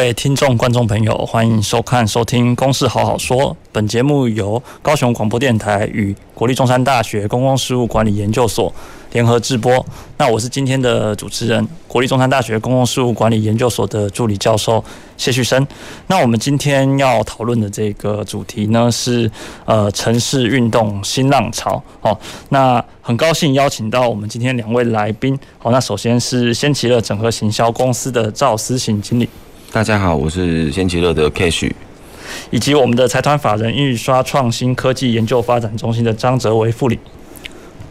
各位听众、观众朋友，欢迎收看、收听《公事好好说》。本节目由高雄广播电台与国立中山大学公共事务管理研究所联合制播。那我是今天的主持人，国立中山大学公共事务管理研究所的助理教授谢旭升。那我们今天要讨论的这个主题呢，是呃城市运动新浪潮。哦，那很高兴邀请到我们今天两位来宾。好，那首先是先奇乐整合行销公司的赵思行经理。大家好，我是先奇乐的 Cash，以及我们的财团法人印刷创新科技研究发展中心的张哲维副理。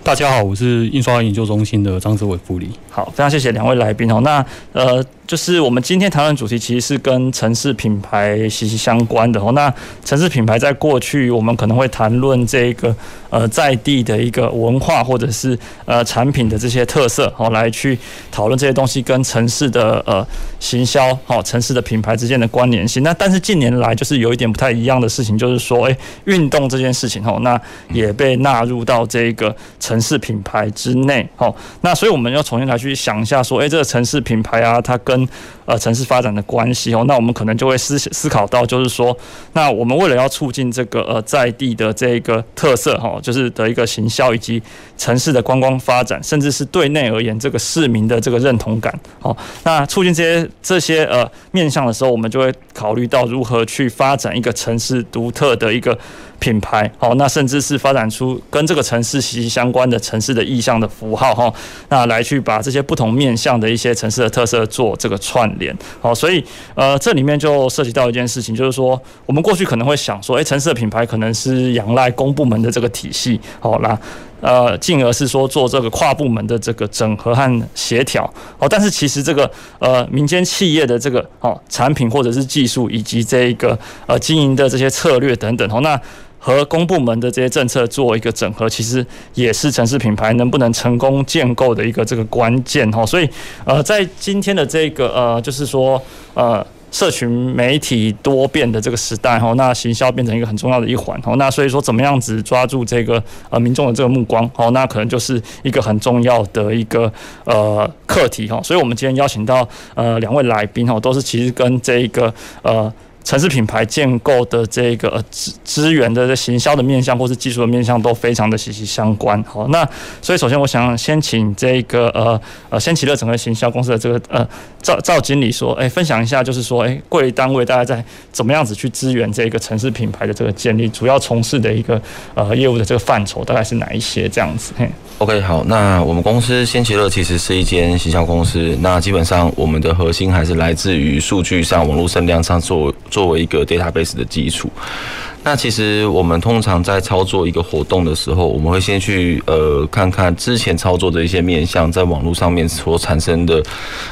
大家好，我是印刷研究中心的张哲伟副理。好，非常谢谢两位来宾哦。那呃。就是我们今天讨论主题，其实是跟城市品牌息息相关的哦。那城市品牌在过去，我们可能会谈论这个呃在地的一个文化，或者是呃产品的这些特色哦，来去讨论这些东西跟城市的呃行销哦，城市的品牌之间的关联性。那但是近年来，就是有一点不太一样的事情，就是说，哎，运动这件事情哦，那也被纳入到这个城市品牌之内哦。那所以我们要重新来去想一下，说，哎，这个城市品牌啊，它跟 then 呃，城市发展的关系哦，那我们可能就会思思考到，就是说，那我们为了要促进这个呃在地的这个特色哈，就是的一个行销以及城市的观光发展，甚至是对内而言这个市民的这个认同感，哦，那促进这些这些呃面向的时候，我们就会考虑到如何去发展一个城市独特的一个。品牌，好，那甚至是发展出跟这个城市息息相关的城市的意象的符号，哈，那来去把这些不同面向的一些城市的特色做这个串联，好，所以呃，这里面就涉及到一件事情，就是说我们过去可能会想说，诶，城市的品牌可能是仰赖公部门的这个体系，好，啦呃，进而是说做这个跨部门的这个整合和协调，哦，但是其实这个呃民间企业的这个哦产品或者是技术以及这个呃经营的这些策略等等，哦，那。和公部门的这些政策做一个整合，其实也是城市品牌能不能成功建构的一个这个关键哈。所以，呃，在今天的这个呃，就是说呃，社群媒体多变的这个时代哈，那行销变成一个很重要的一环哈。那所以说，怎么样子抓住这个呃民众的这个目光哈，那可能就是一个很重要的一个呃课题哈。所以我们今天邀请到呃两位来宾哈，都是其实跟这一个呃。城市品牌建构的这个资资源的行销的面向，或是技术的面向，都非常的息息相关。好，那所以首先我想先请这个呃呃先奇乐整个行销公司的这个呃赵赵经理说，哎，分享一下，就是说，哎，贵单位大概在怎么样子去支援这个城市品牌的这个建立，主要从事的一个呃业务的这个范畴大概是哪一些这样子？嘿。OK，好，那我们公司先奇乐其实是一间行销公司，那基本上我们的核心还是来自于数据上、网络声量上作作为一个 database 的基础。那其实我们通常在操作一个活动的时候，我们会先去呃看看之前操作的一些面向，在网络上面所产生的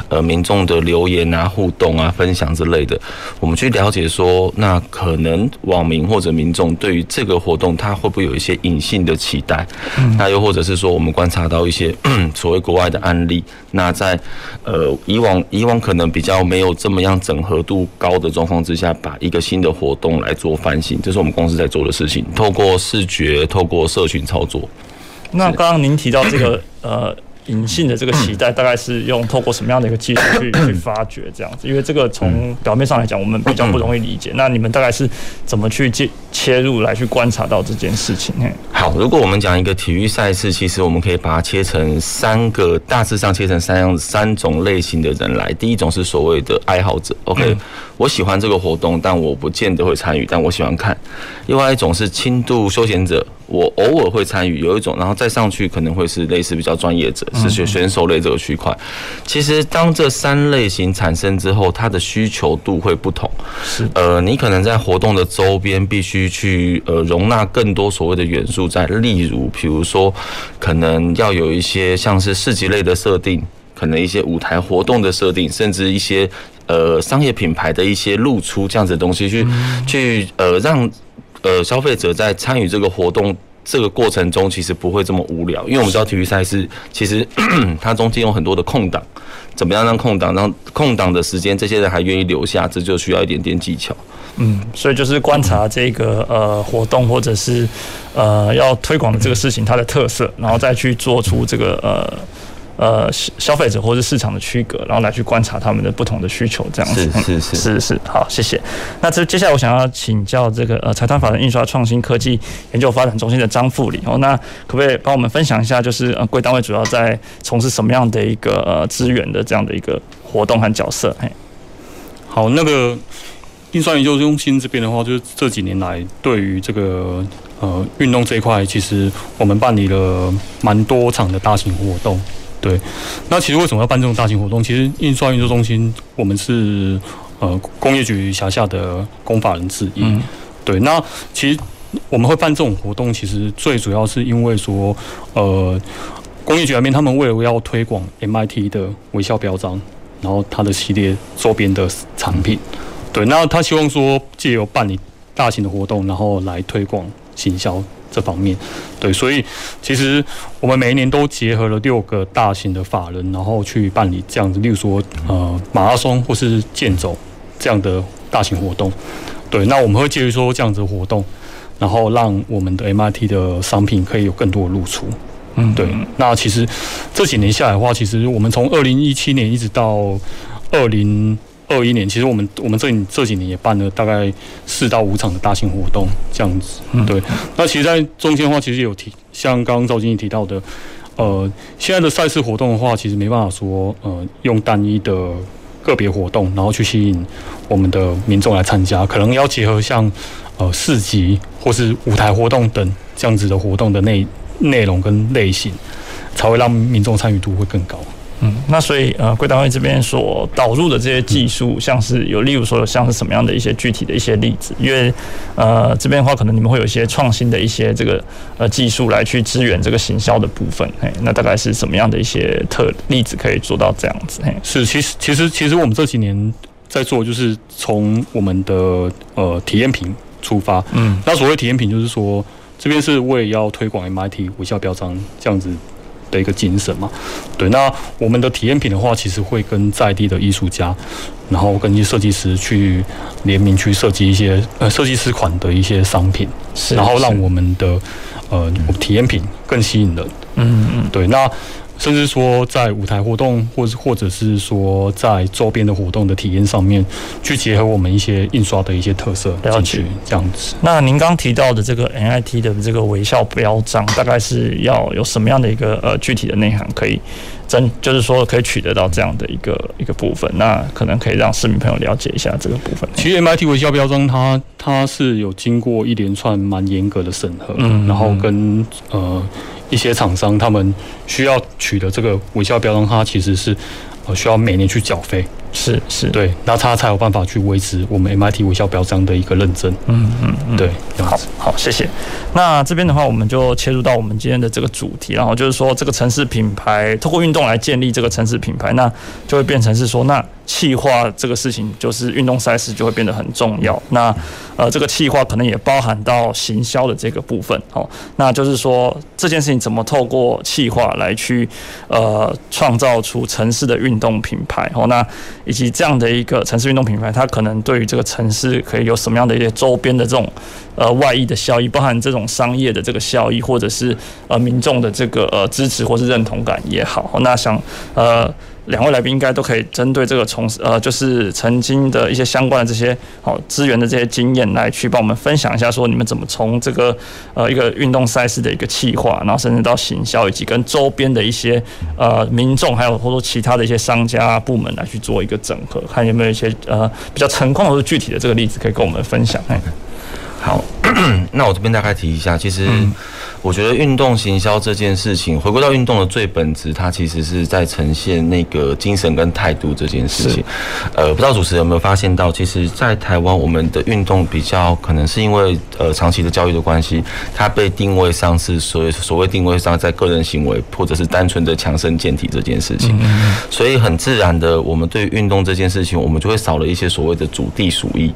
呃民众的留言啊、互动啊、分享之类的，我们去了解说，那可能网民或者民众对于这个活动，他会不会有一些隐性的期待？那又或者是说，我们观察到一些所谓国外的案例，那在呃以往以往可能比较没有这么样整合度高的状况之下，把一个新的活动来做翻新，就是。我们公司在做的事情，透过视觉，透过社群操作。那刚刚您提到这个 呃。隐性的这个期待大概是用透过什么样的一个技术去 去发掘这样子？因为这个从表面上来讲，我们比较不容易理解。那你们大概是怎么去切切入来去观察到这件事情？好，如果我们讲一个体育赛事，其实我们可以把它切成三个，大致上切成三样三种类型的人来。第一种是所谓的爱好者，OK，我喜欢这个活动，但我不见得会参与，但我喜欢看。另外一种是轻度休闲者。我偶尔会参与，有一种，然后再上去可能会是类似比较专业者，是选选手类这个区块。其实当这三类型产生之后，它的需求度会不同。是，呃，你可能在活动的周边必须去呃容纳更多所谓的元素在，例如，比如说可能要有一些像是市集类的设定，可能一些舞台活动的设定，甚至一些。呃商业品牌的一些露出这样子的东西，去去呃让呃消费者在参与这个活动这个过程中，其实不会这么无聊，因为我们知道体育赛事其实 它中间有很多的空档，怎么样让空档让空档的时间这些人还愿意留下，这就需要一点点技巧。嗯，所以就是观察这个呃活动或者是呃要推广的这个事情它的特色，然后再去做出这个呃呃消费者或是市场的区隔，然后来去观察他们的不同的需求，这样子。是是是是是。好，谢谢。那这接下来我想要请教这个呃财团法人印刷创新科技研究发展中心的张副理哦，那可不可以帮我们分享一下，就是呃贵单位主要在从事什么样的一个呃资源的这样的一个活动和角色？嘿，好，那个。印刷研究中心这边的话，就是这几年来对于这个呃运动这一块，其实我们办理了蛮多场的大型活动。对，那其实为什么要办这种大型活动？其实印刷研究中心我们是呃工业局辖下的公法人之一。嗯。对，那其实我们会办这种活动，其实最主要是因为说，呃，工业局那边他们为了要推广 MIT 的微笑标章，然后它的系列周边的产品。对，那他希望说借由办理大型的活动，然后来推广行销这方面。对，所以其实我们每一年都结合了六个大型的法人，然后去办理这样子，例如说呃马拉松或是健走这样的大型活动。对，那我们会借由说这样子的活动，然后让我们的 MIT 的商品可以有更多的露出。嗯，对。那其实这几年下来的话，其实我们从二零一七年一直到二零。二一年，其实我们我们这这几年也办了大概四到五场的大型活动，这样子。对，那其实，在中间的话，其实有提，像刚刚赵经理提到的，呃，现在的赛事活动的话，其实没办法说，呃，用单一的个别活动，然后去吸引我们的民众来参加，可能要结合像呃市集或是舞台活动等这样子的活动的内内容跟类型，才会让民众参与度会更高。嗯，那所以呃，贵单位这边所导入的这些技术，像是有例如说像是什么样的一些具体的一些例子？因为呃这边的话，可能你们会有一些创新的一些这个呃技术来去支援这个行销的部分。嘿，那大概是什么样的一些特例子可以做到这样子？嘿，是，其实其实其实我们这几年在做，就是从我们的呃体验品出发。嗯，那所谓体验品，就是说这边是为要推广 MIT 微笑标章这样子。的一个精神嘛，对，那我们的体验品的话，其实会跟在地的艺术家，然后跟一些设计师去联名去设计一些呃设计师款的一些商品，是，然后让我们的呃体验品更吸引人。嗯嗯，对，那。甚至说，在舞台活动，或者或者是说在周边的活动的体验上面，去结合我们一些印刷的一些特色进去，这样子。那您刚提到的这个 NIT 的这个微笑标章，大概是要有什么样的一个呃具体的内涵，可以真就是说可以取得到这样的一个一个部分？那可能可以让市民朋友了解一下这个部分。其实 MIT 微笑标章它它是有经过一连串蛮严格的审核，嗯，然后跟呃。一些厂商他们需要取得这个微笑标章，它其实是呃需要每年去缴费，是是，对，那他才有办法去维持我们 MIT 微笑标章的一个认证。嗯嗯嗯，对，好好谢谢。那这边的话，我们就切入到我们今天的这个主题，然后就是说这个城市品牌透过运动来建立这个城市品牌，那就会变成是说那。气化这个事情，就是运动赛事就会变得很重要。那呃，这个气化可能也包含到行销的这个部分。哦，那就是说这件事情怎么透过气化来去呃创造出城市的运动品牌。哦，那以及这样的一个城市运动品牌，它可能对于这个城市可以有什么样的一些周边的这种呃外溢的效益，包含这种商业的这个效益，或者是呃民众的这个呃支持或是认同感也好。那想呃。两位来宾应该都可以针对这个从呃，就是曾经的一些相关的这些好资源的这些经验来去帮我们分享一下，说你们怎么从这个呃一个运动赛事的一个企划，然后甚至到行销，以及跟周边的一些呃民众，还有或者说其他的一些商家部门来去做一个整合，看有没有一些呃比较成功或者具体的这个例子可以跟我们分享。哎，好，那我这边大概提一下，其实。我觉得运动行销这件事情，回归到运动的最本质，它其实是在呈现那个精神跟态度这件事情。呃，不知道主持人有没有发现到，其实，在台湾我们的运动比较可能是因为呃长期的教育的关系，它被定位上是所谓所谓定位上在个人行为或者是单纯的强身健体这件事情，所以很自然的，我们对运动这件事情，我们就会少了一些所谓的属地主义，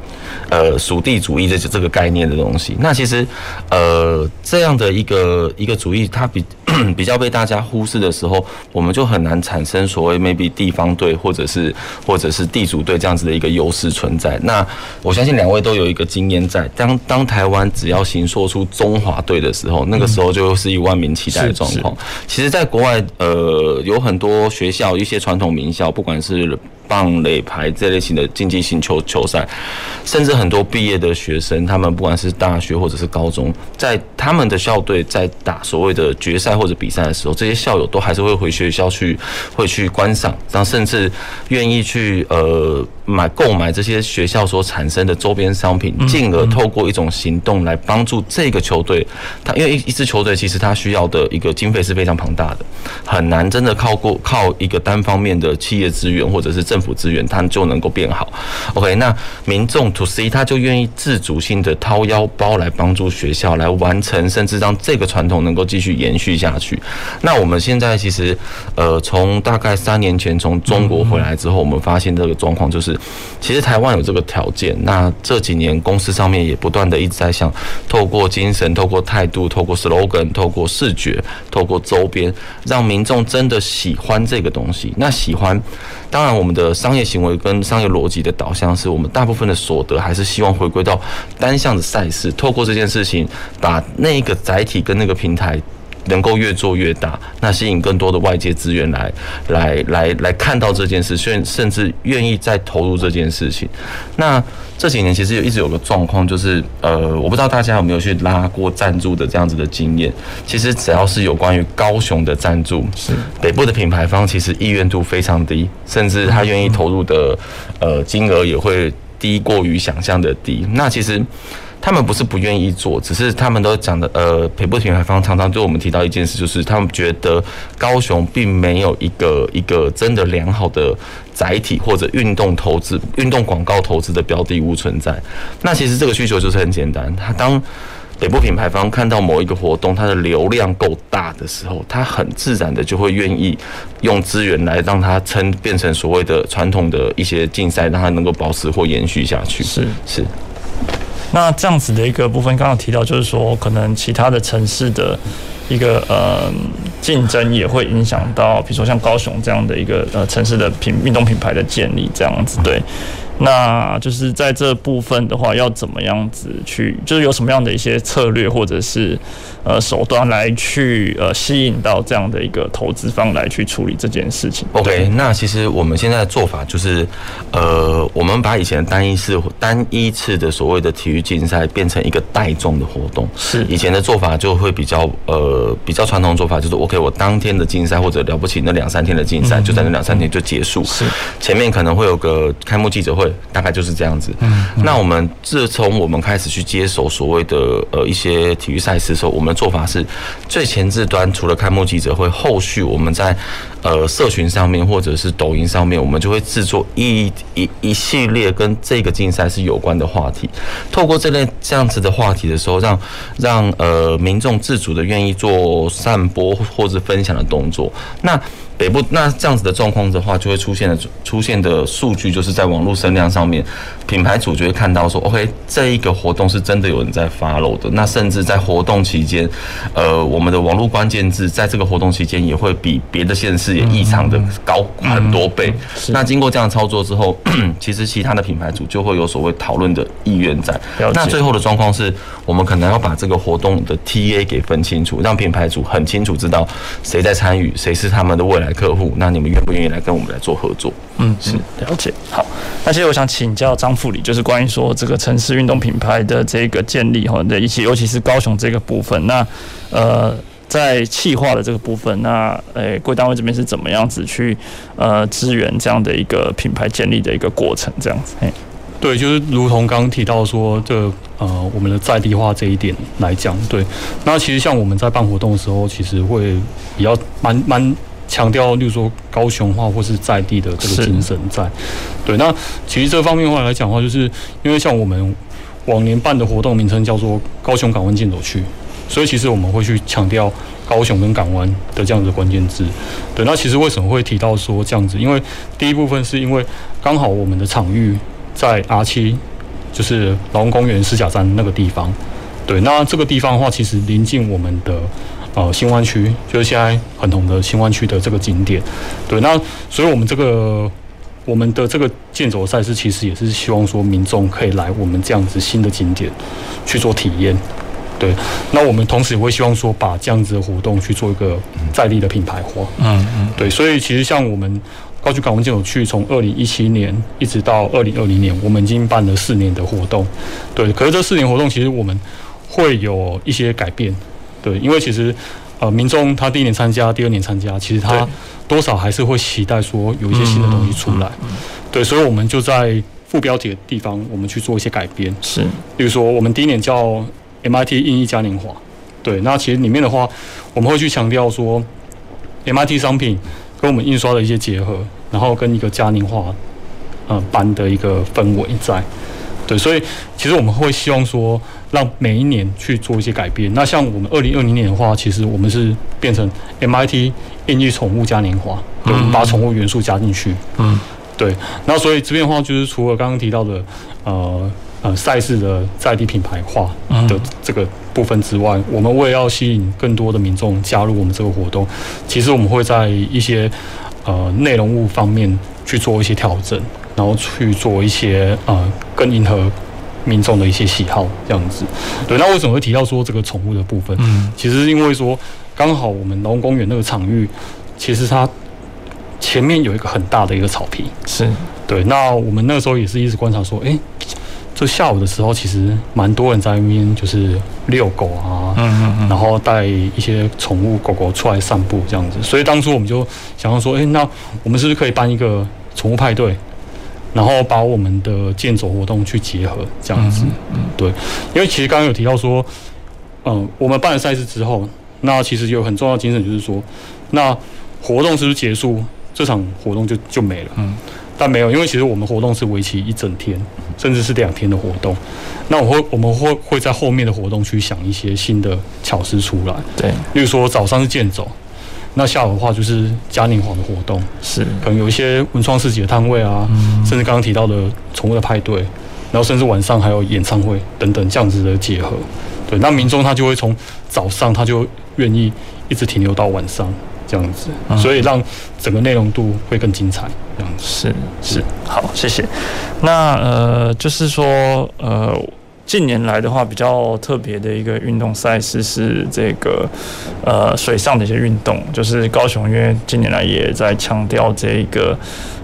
呃，属地主义这这个概念的东西。那其实呃这样的一个一个主义，它比 比较被大家忽视的时候，我们就很难产生所谓 maybe 地方队或者是或者是地主队这样子的一个优势存在。那我相信两位都有一个经验在，当当台湾只要行说出中华队的时候，那个时候就是一万名期待的状况。其实，在国外，呃，有很多学校，一些传统名校，不管是棒垒排这类型的竞技性球球赛，甚至很多毕业的学生，他们不管是大学或者是高中，在他们的校队在打所谓的决赛或者比赛的时候，这些校友都还是会回学校去，会去观赏，然后甚至愿意去呃买购买这些学校所产生的周边商品，进而透过一种行动来帮助这个球队。他因为一一支球队其实他需要的一个经费是非常庞大的，很难真的靠过靠一个单方面的企业资源或者是政府资源，它就能够变好。OK，那民众 to C 他就愿意自主性的掏腰包来帮助学校来完成，甚至让这个传统能够继续延续下去。那我们现在其实，呃，从大概三年前从中国回来之后，我们发现这个状况就是，其实台湾有这个条件。那这几年公司上面也不断的一直在想，透过精神、透过态度、透过 slogan、透过视觉、透过周边，让民众真的喜欢这个东西。那喜欢，当然我们的。商业行为跟商业逻辑的导向，是我们大部分的所得还是希望回归到单向的赛事，透过这件事情，把那个载体跟那个平台能够越做越大，那吸引更多的外界资源来来来来看到这件事，甚甚至愿意再投入这件事情。那这几年其实有一直有个状况，就是呃，我不知道大家有没有去拉过赞助的这样子的经验。其实只要是有关于高雄的赞助，是北部的品牌方，其实意愿度非常低，甚至他愿意投入的呃金额也会低过于想象的低。那其实。他们不是不愿意做，只是他们都讲的，呃，北部品牌方常常对我们提到一件事，就是他们觉得高雄并没有一个一个真的良好的载体或者运动投资、运动广告投资的标的物存在。那其实这个需求就是很简单，他当北部品牌方看到某一个活动它的流量够大的时候，他很自然的就会愿意用资源来让它称变成所谓的传统的一些竞赛，让它能够保持或延续下去。是是。那这样子的一个部分，刚刚提到，就是说，可能其他的城市的一个呃竞争也会影响到，比如说像高雄这样的一个呃城市的品运动品牌的建立，这样子对。那就是在这部分的话，要怎么样子去，就是有什么样的一些策略或者是呃手段来去呃吸引到这样的一个投资方来去处理这件事情。OK，那其实我们现在的做法就是，呃，我们把以前的单一次单一次的所谓的体育竞赛变成一个带众的活动。是以前的做法就会比较呃比较传统做法，就是 OK，我当天的竞赛或者了不起那两三天的竞赛，就在那两三天就结束。是前面可能会有个开幕记者会。大概就是这样子。嗯，那我们自从我们开始去接手所谓的呃一些体育赛事的时候，我们的做法是最前置端，除了开幕记者会，后续我们在呃社群上面或者是抖音上面，我们就会制作一一一系列跟这个竞赛是有关的话题。透过这类这样子的话题的时候，让让呃民众自主的愿意做散播或者分享的动作。那北部那这样子的状况的话，就会出现的出现的数据，就是在网络声量上面，品牌主就会看到说，OK，这一个活动是真的有人在 follow 的。那甚至在活动期间，呃，我们的网络关键字在这个活动期间也会比别的县市也异常的高很多倍。那经过这样操作之后，其实其他的品牌主就会有所谓讨论的意愿在。那最后的状况是我们可能要把这个活动的 TA 给分清楚，让品牌主很清楚知道谁在参与，谁是他们的未来客户，那你们愿不愿意来跟我们来做合作？嗯，是了解。好，那其实我想请教张副理，就是关于说这个城市运动品牌的这个建立哈的一些，尤其是高雄这个部分。那呃，在气化的这个部分，那诶，贵单位这边是怎么样子去呃支援这样的一个品牌建立的一个过程？这样子，嘿，对，就是如同刚刚提到说，这呃我们的在地化这一点来讲，对。那其实像我们在办活动的时候，其实会比较蛮蛮强调，例如说高雄化或是在地的这个精神在。对，那其实这方面话来讲的话，就是因为像我们往年办的活动名称叫做高雄港湾健走区，所以其实我们会去强调高雄跟港湾的这样子关键字。对，那其实为什么会提到说这样子？因为第一部分是因为刚好我们的场域在 R 七，就是劳工公园四甲站那个地方。对，那这个地方的话，其实临近我们的呃新湾区，就是现在很红的新湾区的这个景点。对，那所以我们这个。我们的这个健走赛事其实也是希望说民众可以来我们这样子新的景点去做体验，对。那我们同时也会希望说把这样子的活动去做一个在地的品牌化，嗯嗯，对。所以其实像我们高雄港湾健走区从二零一七年一直到二零二零年，我们已经办了四年的活动，对。可是这四年活动其实我们会有一些改变，对，因为其实呃民众他第一年参加，第二年参加，其实他。多少还是会期待说有一些新的东西出来，对，所以我们就在副标题的地方，我们去做一些改编。是，比如说我们第一年叫 MIT 印艺嘉年华，对，那其实里面的话，我们会去强调说 MIT 商品跟我们印刷的一些结合，然后跟一个嘉年华呃般的一个氛围在，对，所以其实我们会希望说让每一年去做一些改变。那像我们二零二零年的话，其实我们是变成 MIT。印艺宠物嘉年华，对，把宠物元素加进去。嗯，对。那所以这边的话，就是除了刚刚提到的，呃呃，赛事的在地品牌化的这个部分之外，我们为了要吸引更多的民众加入我们这个活动，其实我们会在一些呃内容物方面去做一些调整，然后去做一些呃更迎合民众的一些喜好这样子。对。那为什么会提到说这个宠物的部分？嗯，其实因为说。刚好我们劳工公园那个场域，其实它前面有一个很大的一个草皮，是对。那我们那时候也是一直观察说，哎、欸，这下午的时候其实蛮多人在那边就是遛狗啊，嗯嗯嗯，然后带一些宠物狗狗出来散步这样子。所以当初我们就想要说，哎、欸，那我们是不是可以办一个宠物派对，然后把我们的健走活动去结合这样子？嗯，对。因为其实刚刚有提到说，嗯，我们办了赛事之后。那其实有很重要的精神，就是说，那活动是不是结束，这场活动就就没了？嗯，但没有，因为其实我们活动是为期一整天，甚至是两天的活动。那我会我们会会在后面的活动去想一些新的巧思出来。对，例如说早上是健走，那下午的话就是嘉年华的活动，是可能有一些文创市集的摊位啊，嗯、甚至刚刚提到的宠物的派对，然后甚至晚上还有演唱会等等这样子的结合。对，那民众他就会从早上他就。愿意一直停留到晚上这样子，所以让整个内容度会更精彩。这样子是是好，谢谢。那呃，就是说呃，近年来的话，比较特别的一个运动赛事是这个呃水上的一些运动，就是高雄因为近年来也在强调这个。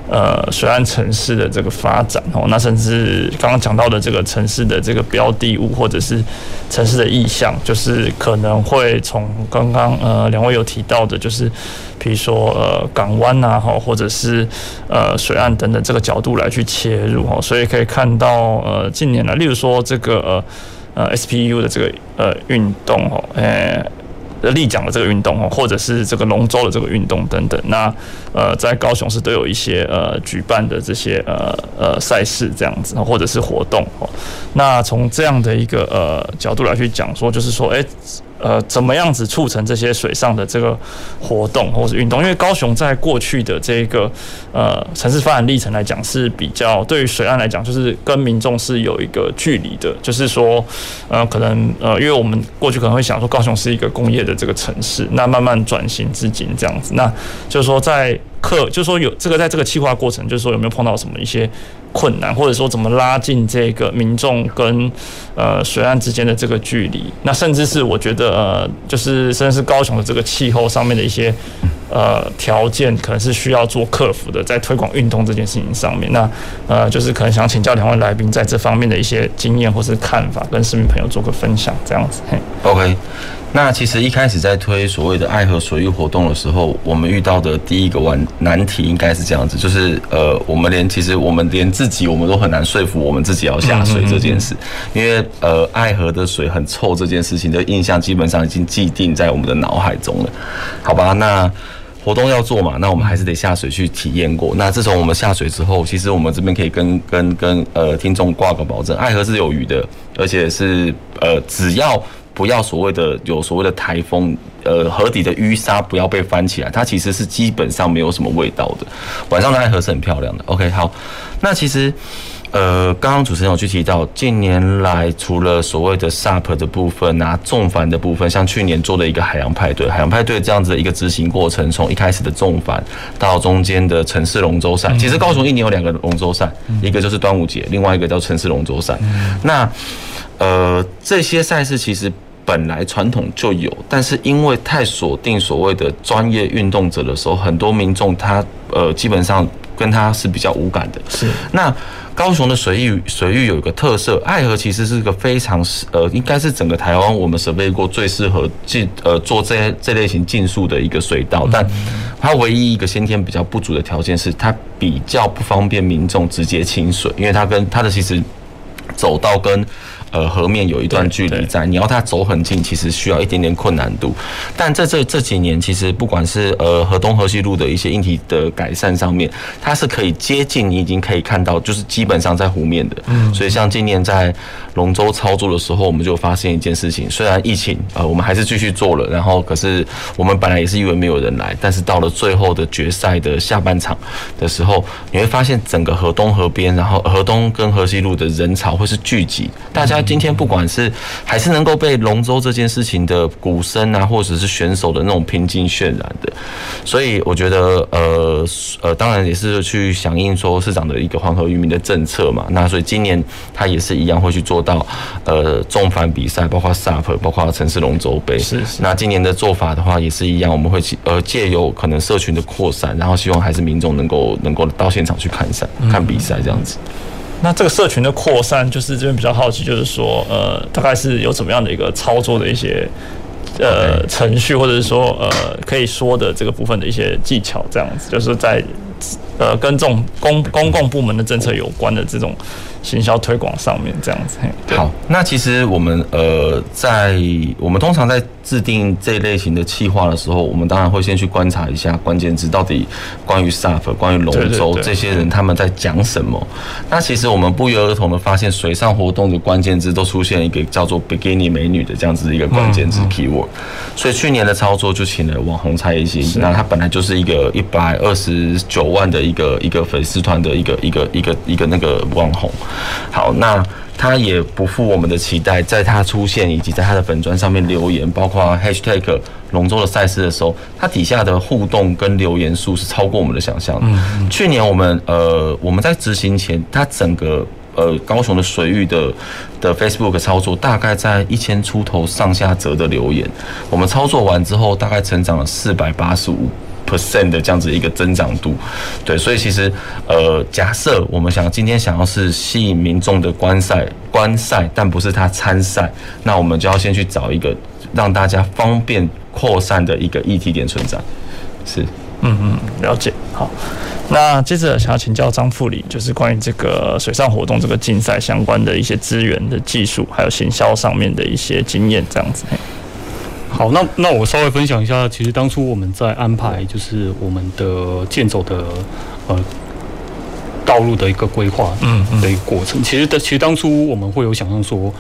呃，水岸城市的这个发展哦，那甚至刚刚讲到的这个城市的这个标的物，或者是城市的意象，就是可能会从刚刚呃两位有提到的，就是比如说呃港湾呐哈，或者是呃水岸等等这个角度来去切入哦，所以可以看到呃近年来，例如说这个呃呃 SPU 的这个呃运动哦，诶。立桨的这个运动哦，或者是这个龙舟的这个运动等等，那呃，在高雄市都有一些呃举办的这些呃呃赛事这样子，或者是活动哦。那从这样的一个呃角度来去讲说，就是说，哎。呃，怎么样子促成这些水上的这个活动或是运动？因为高雄在过去的这个呃城市发展历程来讲是比较对于水岸来讲，就是跟民众是有一个距离的。就是说，呃，可能呃，因为我们过去可能会想说高雄是一个工业的这个城市，那慢慢转型至今这样子，那就是说在客，就是说有这个在这个企划过程，就是说有没有碰到什么一些？困难，或者说怎么拉近这个民众跟呃水岸之间的这个距离？那甚至是我觉得呃，就是甚至是高雄的这个气候上面的一些呃条件，可能是需要做克服的，在推广运动这件事情上面。那呃，就是可能想请教两位来宾在这方面的一些经验或是看法，跟市民朋友做个分享，这样子。嘿，OK。那其实一开始在推所谓的爱河水域活动的时候，我们遇到的第一个难难题应该是这样子，就是呃，我们连其实我们连自己我们都很难说服我们自己要下水这件事，因为呃，爱河的水很臭这件事情的印象基本上已经既定在我们的脑海中了，好吧？那。活动要做嘛，那我们还是得下水去体验过。那自从我们下水之后，其实我们这边可以跟跟跟呃听众挂个保证，爱河是有鱼的，而且是呃只要不要所谓的有所谓的台风，呃河底的淤沙不要被翻起来，它其实是基本上没有什么味道的。晚上的爱河是很漂亮的。OK，好，那其实。呃，刚刚主持人有去提到，近年来除了所谓的 SUP 的部分啊，重帆的部分，像去年做的一个海洋派对，海洋派对这样子的一个执行过程，从一开始的重帆到中间的城市龙舟赛，其实高雄一年有两个龙舟赛，一个就是端午节，另外一个叫城市龙舟赛。那呃，这些赛事其实本来传统就有，但是因为太锁定所谓的专业运动者的时候，很多民众他呃基本上跟他是比较无感的。是那。高雄的水域水域有一个特色，爱河其实是一个非常适呃，应该是整个台湾我们设备过最适合进呃做这这类型竞速的一个水道，但它唯一一个先天比较不足的条件是它比较不方便民众直接清水，因为它跟它的其实走道跟。呃，河面有一段距离在，你要它走很近，其实需要一点点困难度。但在这这几年，其实不管是呃河东河西路的一些硬体的改善上面，它是可以接近，你已经可以看到，就是基本上在湖面的。嗯。所以像今年在龙舟操作的时候，我们就发现一件事情，虽然疫情呃我们还是继续做了，然后可是我们本来也是以为没有人来，但是到了最后的决赛的下半场的时候，你会发现整个河东河边，然后河东跟河西路的人潮会是聚集，大家。那今天不管是还是能够被龙舟这件事情的鼓声啊，或者是选手的那种拼劲渲染的，所以我觉得呃呃，当然也是去响应说市长的一个黄河渔民的政策嘛。那所以今年他也是一样会去做到呃重帆比赛，包括 SUP，包括城市龙舟杯。是是。那今年的做法的话也是一样，我们会呃借由可能社群的扩散，然后希望还是民众能够能够到现场去看赛看比赛这样子。那这个社群的扩散，就是这边比较好奇，就是说，呃，大概是有怎么样的一个操作的一些呃程序，或者是说，呃，可以说的这个部分的一些技巧，这样子，就是在呃跟这种公公共部门的政策有关的这种。行销推广上面这样子。好，那其实我们呃，在我们通常在制定这一类型的企划的时候，我们当然会先去观察一下关键字到底关于 SUP、关于龙舟这些人他们在讲什么。那其实我们不约而同的发现，水上活动的关键字都出现一个叫做 “bikini 美女”的这样子的一个关键字 keyword。所以去年的操作就请了网红蔡依林，那她本来就是一个一百二十九万的一个一个粉丝团的一个一个一个一个那个网红。好，那他也不负我们的期待，在他出现以及在他的粉砖上面留言，包括 hashtag 龙舟的赛事的时候，他底下的互动跟留言数是超过我们的想象。嗯，去年我们呃我们在执行前，他整个呃高雄的水域的的 Facebook 操作大概在一千出头上下折的留言，我们操作完之后，大概成长了四百八十五。Percent 的这样子一个增长度，对，所以其实呃，假设我们想今天想要是吸引民众的观赛观赛，但不是他参赛，那我们就要先去找一个让大家方便扩散的一个议题点存在。是，嗯嗯，了解。好，那接着想要请教张副理，就是关于这个水上活动这个竞赛相关的一些资源的技术，还有行销上面的一些经验，这样子。好，那那我稍微分享一下，其实当初我们在安排就是我们的健走的呃道路的一个规划，嗯的一个过程。其实的，其实当初我们会有想象说，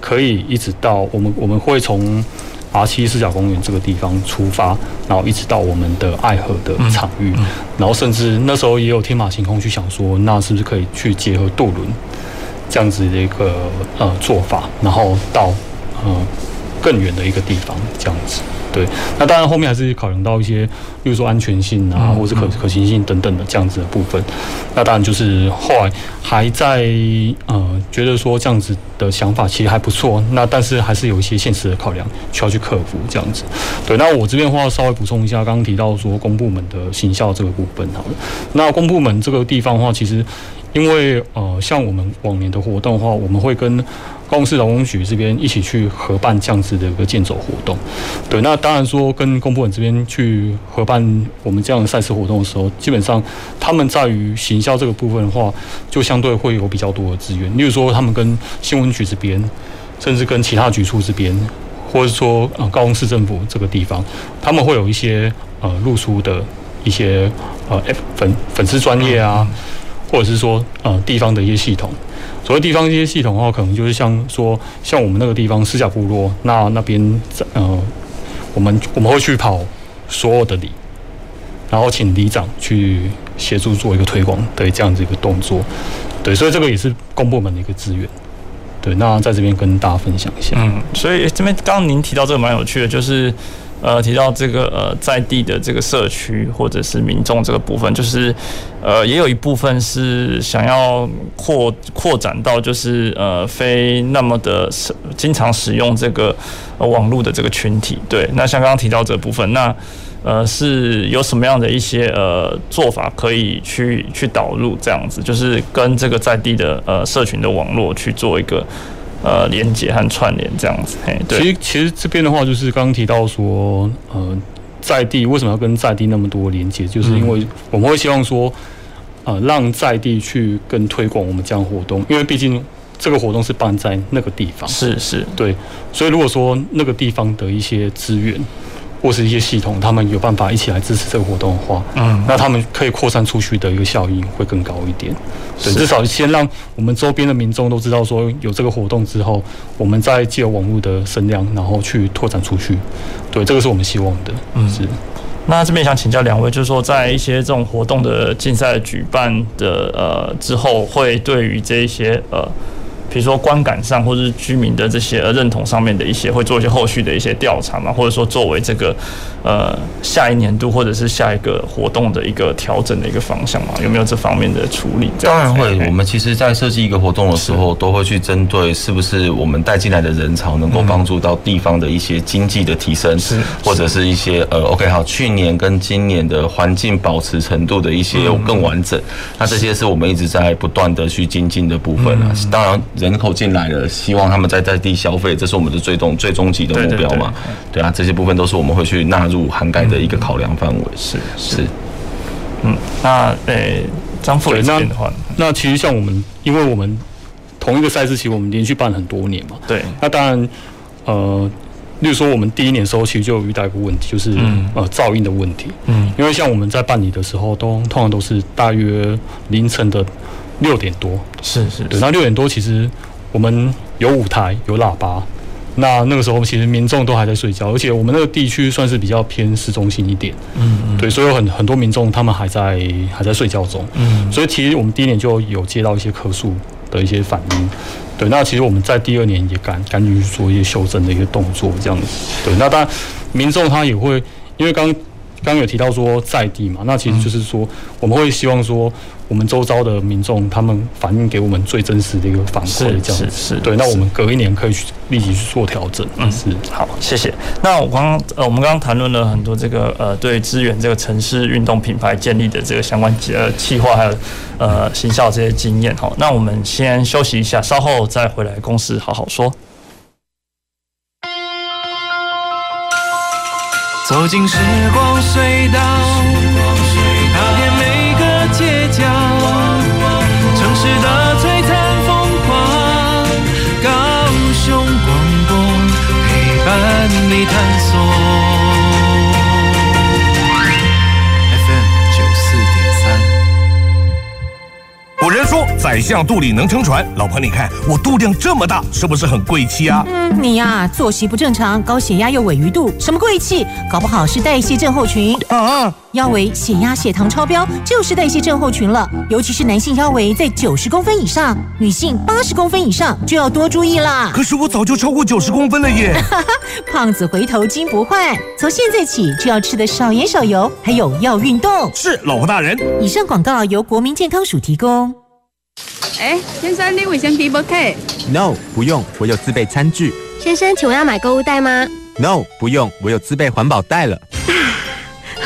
可以一直到我们我们会从 R 七四甲公园这个地方出发，然后一直到我们的爱河的场域，然后甚至那时候也有天马行空去想说，那是不是可以去结合渡轮这样子的一个呃做法，然后到呃。更远的一个地方，这样子。对，那当然后面还是考量到一些，例如说安全性啊，或是可可行性等等的这样子的部分。那当然就是后来还在呃觉得说这样子的想法其实还不错，那但是还是有一些现实的考量需要去克服这样子。对，那我这边的话稍微补充一下，刚刚提到说公部门的行销这个部分好了，那公部门这个地方的话，其实。因为呃，像我们往年的活动的话，我们会跟高雄市劳工局这边一起去合办这样子的一个健走活动。对，那当然说跟公部门这边去合办我们这样的赛事活动的时候，基本上他们在于行销这个部分的话，就相对会有比较多的资源。例如说，他们跟新闻局这边，甚至跟其他局处这边，或者说呃高雄市政府这个地方，他们会有一些呃露出的一些呃粉粉丝专业啊。或者是说，呃，地方的一些系统，所谓地方一些系统的话，可能就是像说，像我们那个地方狮甲部落，那那边，呃，我们我们会去跑所有的里，然后请里长去协助做一个推广的这样子一个动作，对，所以这个也是公部门的一个资源，对，那在这边跟大家分享一下。嗯，所以这边刚刚您提到这个蛮有趣的，就是。呃，提到这个呃，在地的这个社区或者是民众这个部分，就是呃，也有一部分是想要扩扩展到就是呃，非那么的经常使用这个呃网络的这个群体。对，那像刚刚提到这部分，那呃，是有什么样的一些呃做法可以去去导入这样子，就是跟这个在地的呃社群的网络去做一个。呃，连接和串联这样子，嘿，对。其实其实这边的话，就是刚刚提到说，呃，在地为什么要跟在地那么多连接，就是因为我们会希望说，呃，让在地去跟推广我们这样活动，因为毕竟这个活动是办在那个地方，是是，对。所以如果说那个地方的一些资源。或是一些系统，他们有办法一起来支持这个活动的话，嗯，那他们可以扩散出去的一个效应会更高一点。对，至少先让我们周边的民众都知道说有这个活动之后，我们再借由网络的声量，然后去拓展出去。对，这个是我们希望的。嗯，是。那这边想请教两位，就是说在一些这种活动的竞赛举办的呃之后，会对于这一些呃。比如说观感上，或者是居民的这些呃认同上面的一些，会做一些后续的一些调查嘛，或者说作为这个呃下一年度或者是下一个活动的一个调整的一个方向嘛，有没有这方面的处理？当然会，我们其实在设计一个活动的时候，都会去针对是不是我们带进来的人潮能够帮助到地方的一些经济的提升，是。或者是一些呃 OK 好，去年跟今年的环境保持程度的一些更完整，那这些是我们一直在不断的去精进的部分啊，当然。人口进来了，希望他们在在地消费，这是我们的最终最终极的目标嘛？对啊，这些部分都是我们会去纳入涵盖的一个考量范围。是是，嗯，那诶，张副理这边的话，那其实像我们，因为我们同一个赛事其实，我们连续办很多年嘛。对，那当然，呃，例如说我们第一年时候其实就有遇到一个问题，就是呃噪音的问题。嗯，因为像我们在办理的时候，都通常都是大约凌晨的。六点多，是是，是，对，那六点多其实我们有舞台有喇叭，那那个时候其实民众都还在睡觉，而且我们那个地区算是比较偏市中心一点，嗯嗯，对，所以有很很多民众他们还在还在睡觉中，嗯，所以其实我们第一年就有接到一些客诉的一些反应，对，那其实我们在第二年也赶赶紧去做一些修正的一个动作，这样子，对，那当然民众他也会因为刚。刚刚有提到说在地嘛，那其实就是说我们会希望说我们周遭的民众他们反映给我们最真实的一个反馈，这样子是对。那我们隔一年可以去立即去做调整。嗯，是好，谢谢。那我刚刚呃，我们刚刚谈论了很多这个呃，对支援这个城市运动品牌建立的这个相关呃计划还有呃行销这些经验哈。那我们先休息一下，稍后再回来公司好好说。走进时光隧道，你探索。FM 九四点三。古人说，宰相肚里能撑船。老婆，你看我肚量这么大，是不是很贵气啊？嗯，你呀、啊，作息不正常，高血压又尾鱼肚，什么贵气？搞不好是代谢症候群啊！腰围、血压、血糖超标，就是代谢症候群了。尤其是男性腰围在九十公分以上，女性八十公分以上就要多注意啦。可是我早就超过九十公分了耶！胖子回头金不换，从现在起就要吃得少盐少油，还有要运动。是，老婆大人。以上广告由国民健康署提供。哎，先生，你卫生纸不贴？No，不用，我有自备餐具。先生，请问要买购物袋吗？No，不用，我有自备环保袋了。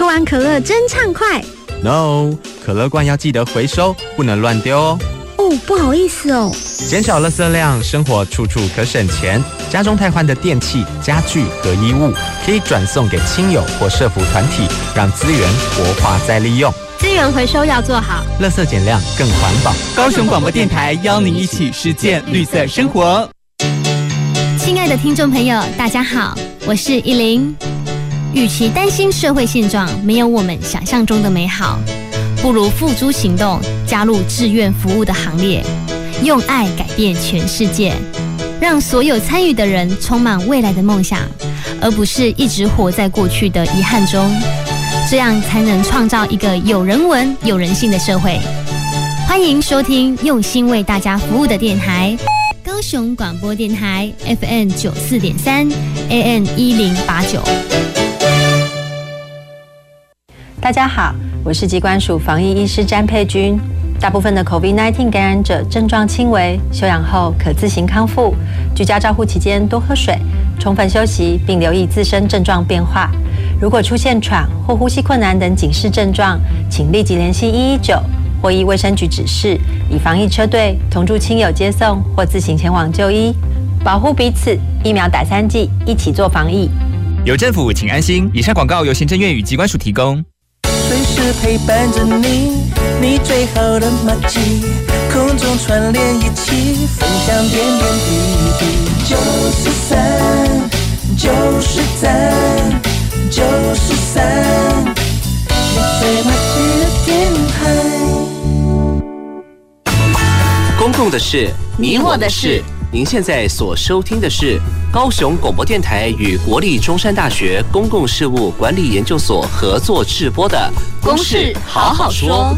喝完可乐真畅快。No，可乐罐要记得回收，不能乱丢哦。哦，不好意思哦。减少垃圾量，生活处处可省钱。家中太换的电器、家具和衣物，可以转送给亲友或社服团体，让资源活化再利用。资源回收要做好，垃圾减量更环保。高雄广播电台邀您一起实践绿色生活。亲爱的听众朋友，大家好，我是依林。与其担心社会现状没有我们想象中的美好，不如付诸行动，加入志愿服务的行列，用爱改变全世界，让所有参与的人充满未来的梦想，而不是一直活在过去的遗憾中。这样才能创造一个有人文、有人性的社会。欢迎收听用心为大家服务的电台——高雄广播电台 FM 九四点三，AM 一零八九。大家好，我是疾管署防疫医师詹佩君。大部分的 COVID-19 感染者症状轻微，休养后可自行康复。居家照护期间多喝水，充分休息，并留意自身症状变化。如果出现喘或呼吸困难等警示症状，请立即联系一一九或依卫生局指示，以防疫车队同住亲友接送或自行前往就医，保护彼此。疫苗打三剂，一起做防疫。有政府，请安心。以上广告由行政院与疾管署提供。随时陪伴着你，你最好的默契，空中串联一起，分享点点滴滴。九十三，九十三，九十三，你最默契的电台。公共的事，你我的事。您现在所收听的是高雄广播电台与国立中山大学公共事务管理研究所合作制播的《公事好好说》。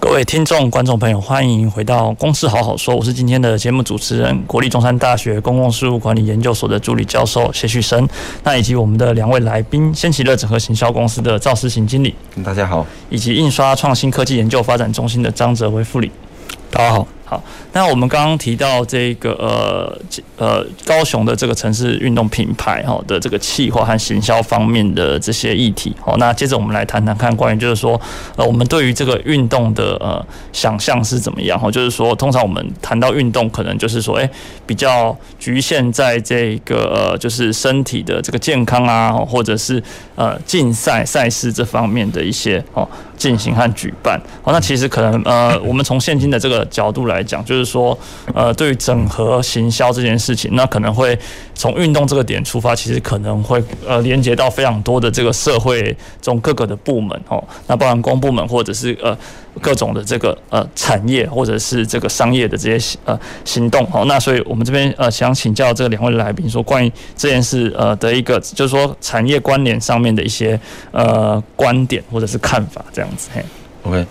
各位听众、观众朋友，欢迎回到《公事好好说》，我是今天的节目主持人，国立中山大学公共事务管理研究所的助理教授谢旭生，那以及我们的两位来宾，先奇乐整合行销公司的赵思行经理，大家好，以及印刷创新科技研究发展中心的张哲维副理，大家好。好，那我们刚刚提到这个呃呃高雄的这个城市运动品牌哈的这个企划和行销方面的这些议题，好，那接着我们来谈谈看关于就是说呃我们对于这个运动的呃想象是怎么样哈，就是说通常我们谈到运动，可能就是说哎比较局限在这个呃就是身体的这个健康啊，或者是呃竞赛赛事这方面的一些哦进行和举办，好，那其实可能呃我们从现今的这个角度来。讲就是说，呃，对于整合行销这件事情，那可能会从运动这个点出发，其实可能会呃连接到非常多的这个社会中各个的部门哦，那包含公部门或者是呃各种的这个呃产业或者是这个商业的这些呃行动哦，那所以我们这边呃想请教这个两位来宾说，关于这件事呃的一个就是说产业关联上面的一些呃观点或者是看法这样子嘿。OK，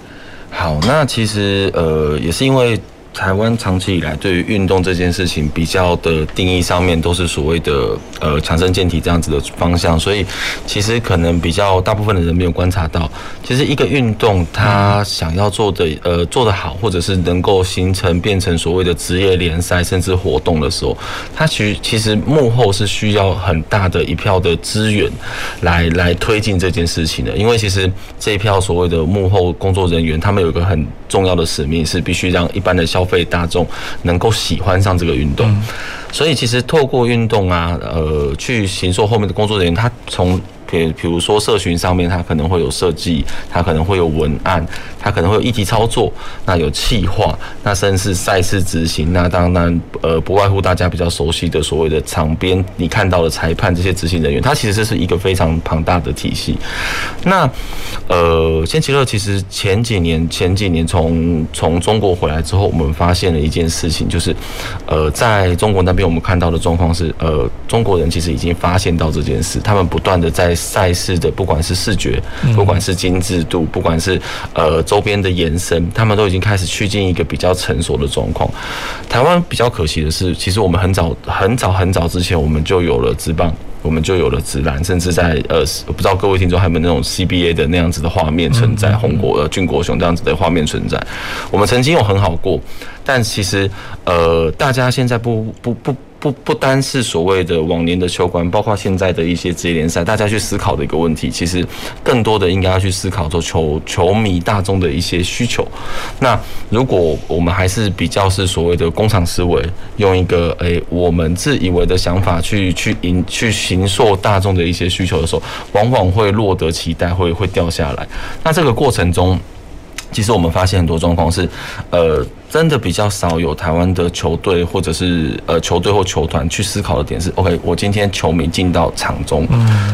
好，那其实呃也是因为。台湾长期以来对于运动这件事情比较的定义上面都是所谓的呃强身健体这样子的方向，所以其实可能比较大部分的人没有观察到，其实一个运动它想要做的呃做得好，或者是能够形成变成所谓的职业联赛甚至活动的时候，它其实其实幕后是需要很大的一票的资源来来推进这件事情的，因为其实这一票所谓的幕后工作人员，他们有一个很重要的使命是必须让一般的消费大众能够喜欢上这个运动，所以其实透过运动啊，呃，去行说后面的工作人员，他从比比如说社群上面，它可能会有设计，它可能会有文案，它可能会有议题操作，那有企划，那甚至是赛事执行，那当然呃不外乎大家比较熟悉的所谓的场边，你看到的裁判这些执行人员，它其实这是一个非常庞大的体系。那呃，仙奇乐其实前几年前几年从从中国回来之后，我们发现了一件事情，就是呃在中国那边我们看到的状况是，呃中国人其实已经发现到这件事，他们不断的在赛事的不管是视觉，不管是精致度，不管是呃周边的延伸，他们都已经开始趋近一个比较成熟的状况。台湾比较可惜的是，其实我们很早很早很早之前我们就有了职棒。我们就有了直男，甚至在呃，我不知道各位听众还有没有那种 CBA 的那样子的画面存在，红国呃俊国雄这样子的画面存在。我们曾经有很好过，但其实呃，大家现在不不不。不不单是所谓的往年的球馆，包括现在的一些职业联赛，大家去思考的一个问题，其实更多的应该要去思考说球球迷大众的一些需求。那如果我们还是比较是所谓的工厂思维，用一个诶、我们自以为的想法去去引去行塑大众的一些需求的时候，往往会落得期待，会会掉下来。那这个过程中，其实我们发现很多状况是，呃。真的比较少有台湾的球队或者是呃球队或球团去思考的点是，OK，我今天球迷进到场中，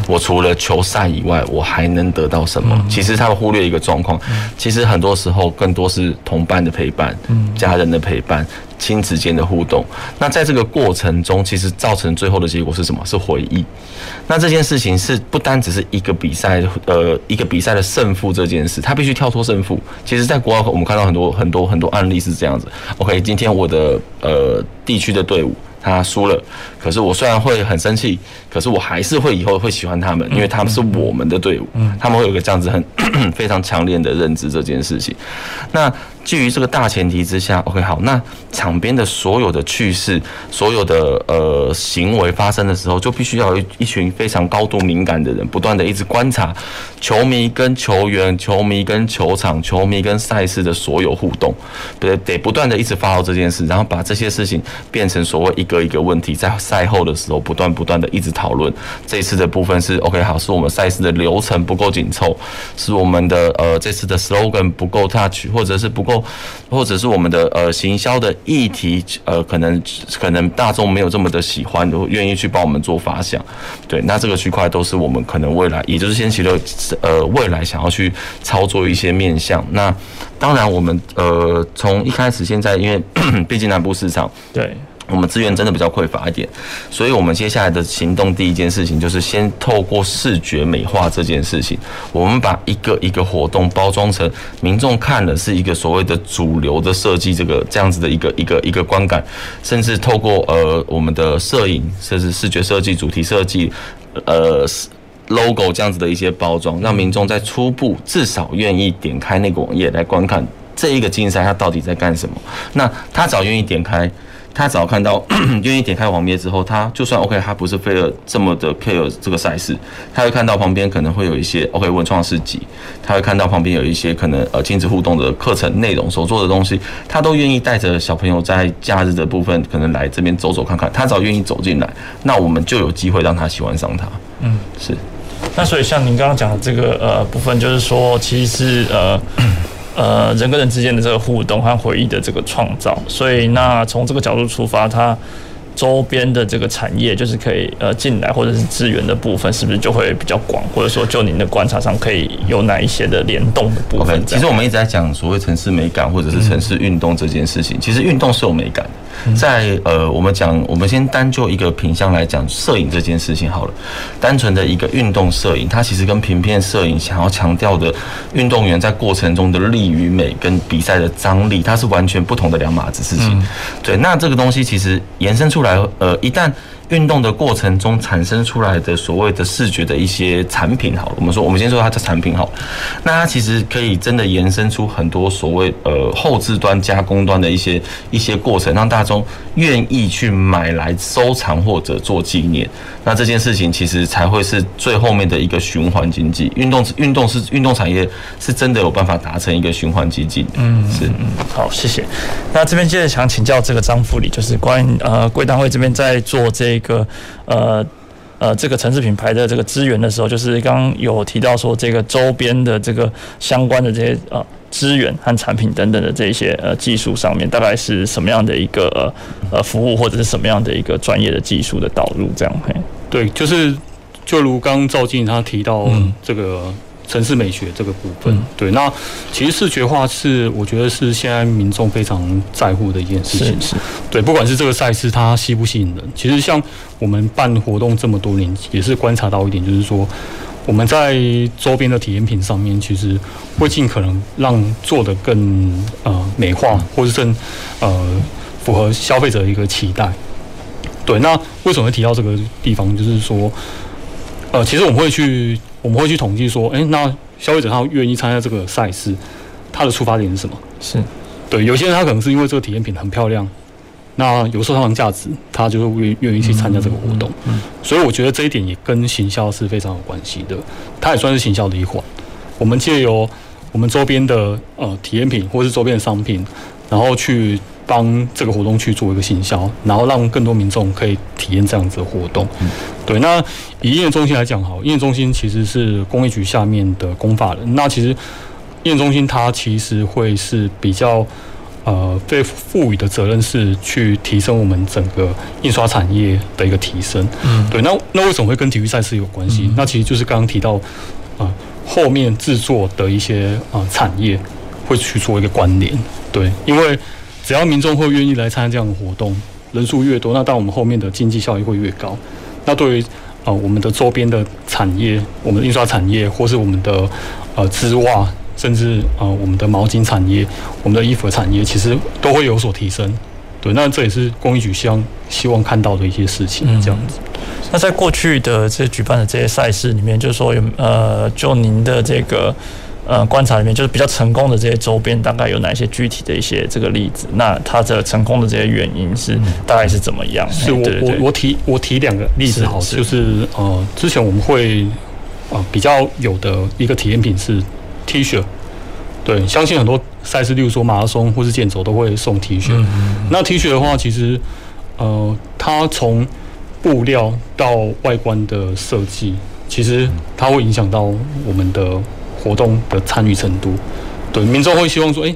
我除了球赛以外，我还能得到什么？其实他们忽略一个状况，其实很多时候更多是同伴的陪伴，家人的陪伴，亲子间的互动。那在这个过程中，其实造成最后的结果是什么？是回忆。那这件事情是不单只是一个比赛，呃，一个比赛的胜负这件事，他必须跳脱胜负。其实，在国外我们看到很多很多很多案例是这样。这样子，OK，今天我的呃地区的队伍他输了，可是我虽然会很生气，可是我还是会以后会喜欢他们，因为他们是我们的队伍，他们会有个这样子很 非常强烈的认知这件事情。那。基于这个大前提之下，OK，好，那场边的所有的趣事，所有的呃行为发生的时候，就必须要有一群非常高度敏感的人，不断的一直观察球迷跟球员、球迷跟球场、球迷跟赛事的所有互动，对，得不断的一直 follow 这件事，然后把这些事情变成所谓一个一个问题，在赛赛后的时候不断不断的一直讨论。这次的部分是 OK，好，是我们赛事的流程不够紧凑，是我们的呃这次的 slogan 不够 touch，或者是不够。或者是我们的呃行销的议题，呃，可能可能大众没有这么的喜欢，都愿意去帮我们做发想，对，那这个区块都是我们可能未来，也就是先奇乐呃未来想要去操作一些面向。那当然，我们呃从一开始现在，因为 毕竟南部市场对。我们资源真的比较匮乏一点，所以我们接下来的行动第一件事情就是先透过视觉美化这件事情，我们把一个一个活动包装成民众看的是一个所谓的主流的设计，这个这样子的一个一个一个观感，甚至透过呃我们的摄影，甚至视觉设计、主题设计，呃 logo 这样子的一些包装，让民众在初步至少愿意点开那个网页来观看这一个竞赛它到底在干什么，那他只要愿意点开。他只要看到 愿意点开网页之后，他就算 OK，他不是非了这么的 care 这个赛事，他会看到旁边可能会有一些 OK 文创市集，他会看到旁边有一些可能呃亲子互动的课程内容、所做的东西，他都愿意带着小朋友在假日的部分可能来这边走走看看。他只要愿意走进来，那我们就有机会让他喜欢上他。嗯，是。那所以像您刚刚讲的这个呃部分，就是说其实是呃。呃，人跟人之间的这个互动和回忆的这个创造，所以那从这个角度出发，它周边的这个产业就是可以呃进来，或者是资源的部分，是不是就会比较广？或者说，就您的观察上，可以有哪一些的联动的部分？OK，其实我们一直在讲所谓城市美感，或者是城市运动这件事情，其实运动是有美感的。在呃，我们讲，我们先单就一个品相来讲，摄影这件事情好了。单纯的一个运动摄影，它其实跟平面摄影想要强调的运动员在过程中的力与美，跟比赛的张力，它是完全不同的两码子事情。对，那这个东西其实延伸出来，呃，一旦。运动的过程中产生出来的所谓的视觉的一些产品，好了，我们说，我们先说它的产品好，那它其实可以真的延伸出很多所谓呃后置端加工端的一些一些过程，让大众愿意去买来收藏或者做纪念。那这件事情其实才会是最后面的一个循环经济。运动运动是运动产业是真的有办法达成一个循环经济。嗯，是嗯，好，谢谢。那这边接着想请教这个张副理，就是关于呃贵单位这边在做这个。一个呃，呃这个城市品牌的这个资源的时候，就是刚刚有提到说这个周边的这个相关的这些呃资源和产品等等的这些呃技术上面，大概是什么样的一个呃呃服务或者是什么样的一个专业的技术的导入这样？嘿，对，就是就如刚刚赵经理他提到这个。城市美学这个部分，对，那其实视觉化是我觉得是现在民众非常在乎的一件事情，是，是，对，不管是这个赛事它吸不吸引人，其实像我们办活动这么多年，也是观察到一点，就是说我们在周边的体验品上面，其实会尽可能让做的更呃美化，或者是更呃符合消费者的一个期待。对，那为什么会提到这个地方？就是说，呃，其实我们会去。我们会去统计说，哎，那消费者他愿意参加这个赛事，他的出发点是什么？是对，有些人他可能是因为这个体验品很漂亮，那有收藏价值，他就会愿愿意去参加这个活动。嗯，嗯，嗯，所以我觉得这一点也跟行销是非常有关系的，它也算是行销的一环。我们借由我们周边的呃体验品或是周边的商品，然后去。帮这个活动去做一个行销，然后让更多民众可以体验这样子的活动。对，那以验中心来讲，好，验中心其实是工业局下面的公法人。那其实验中心它其实会是比较呃被赋予的责任是去提升我们整个印刷产业的一个提升。嗯，对。那那为什么会跟体育赛事有关系？那其实就是刚刚提到啊、呃，后面制作的一些啊、呃、产业会去做一个关联。对，因为。只要民众会愿意来参加这样的活动，人数越多，那当我们后面的经济效益会越高。那对于呃我们的周边的产业，我们的印刷产业，或是我们的呃织袜，甚至呃我们的毛巾产业，我们的衣服产业，其实都会有所提升。对，那这也是公益局希望希望看到的一些事情，这样子。嗯、那在过去的这举办的这些赛事里面，就是说有呃，就您的这个。呃，观察里面就是比较成功的这些周边，大概有哪些具体的一些这个例子？那它的成功的这些原因是大概是怎么样？嗯、是我我我提我提两个例子好，就是呃，之前我们会呃比较有的一个体验品是 T 恤，对，相信很多赛事，例如说马拉松或是健走都会送 T 恤。那 T 恤的话，其实呃，它从布料到外观的设计，其实它会影响到我们的。活动的参与程度，对民众会希望说：“哎，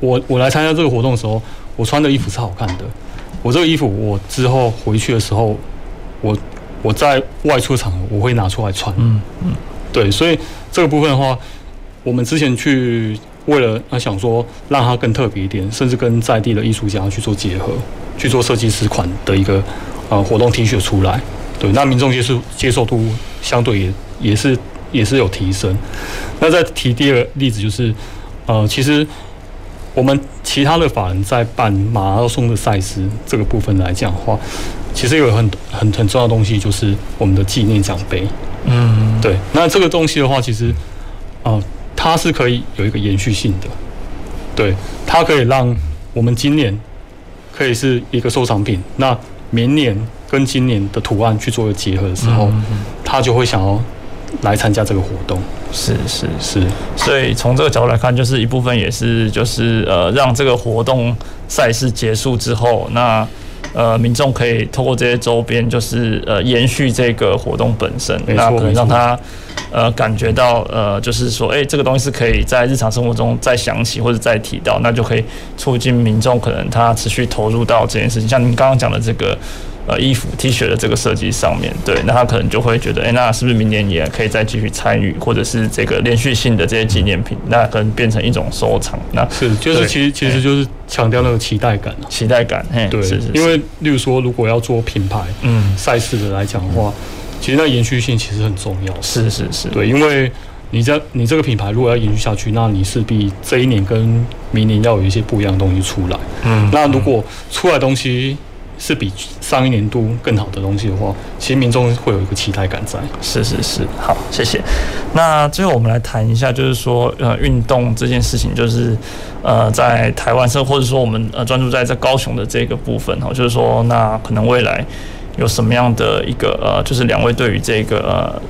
我我来参加这个活动的时候，我穿的衣服是好看的。我这个衣服，我之后回去的时候，我我在外出场合我会拿出来穿。”嗯嗯，对，所以这个部分的话，我们之前去为了啊想说让它更特别一点，甚至跟在地的艺术家去做结合，去做设计师款的一个呃活动 T 恤出来。对，那民众接受接受度相对也也是。也是有提升。那再提第二个例子就是，呃，其实我们其他的法人在办马拉松的赛事这个部分来讲的话，其实有很很很重要的东西，就是我们的纪念奖杯。嗯，对。那这个东西的话，其实，呃，它是可以有一个延续性的，对，它可以让我们今年可以是一个收藏品，那明年跟今年的图案去做一个结合的时候，他就会想要。来参加这个活动，是是是，所以从这个角度来看，就是一部分也是就是呃，让这个活动赛事结束之后，那呃民众可以透过这些周边，就是呃延续这个活动本身，那可能让他呃感觉到呃就是说，哎，这个东西是可以在日常生活中再想起或者再提到，那就可以促进民众可能他持续投入到这件事情，像您刚刚讲的这个。呃，衣服 T 恤的这个设计上面，对，那他可能就会觉得，哎、欸，那是不是明年也可以再继续参与，或者是这个连续性的这些纪念品，那可能变成一种收藏。那是，就是其实其实就是强调那个期待感、啊、期待感，嘿，对，是是是，因为例如说，如果要做品牌嗯赛事的来讲的话，嗯、其实那延续性其实很重要。是是是，对，因为你这你这个品牌如果要延续下去，那你势必这一年跟明年要有一些不一样的东西出来。嗯，那如果出来的东西。是比上一年度更好的东西的话，其实民众会有一个期待感在。是是是，好，谢谢。那最后我们来谈一下，就是说，呃，运动这件事情，就是呃，在台湾生，或者说我们呃专注在这高雄的这个部分哈，就是说，那可能未来有什么样的一个呃，就是两位对于这个呃。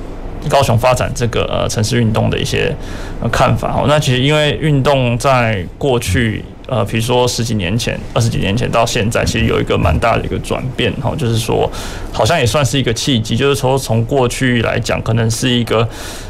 高雄发展这个呃城市运动的一些呃看法哦，那其实因为运动在过去呃，比如说十几年前、二十几年前到现在，其实有一个蛮大的一个转变哈，就是说好像也算是一个契机，就是说从过去来讲，可能是一个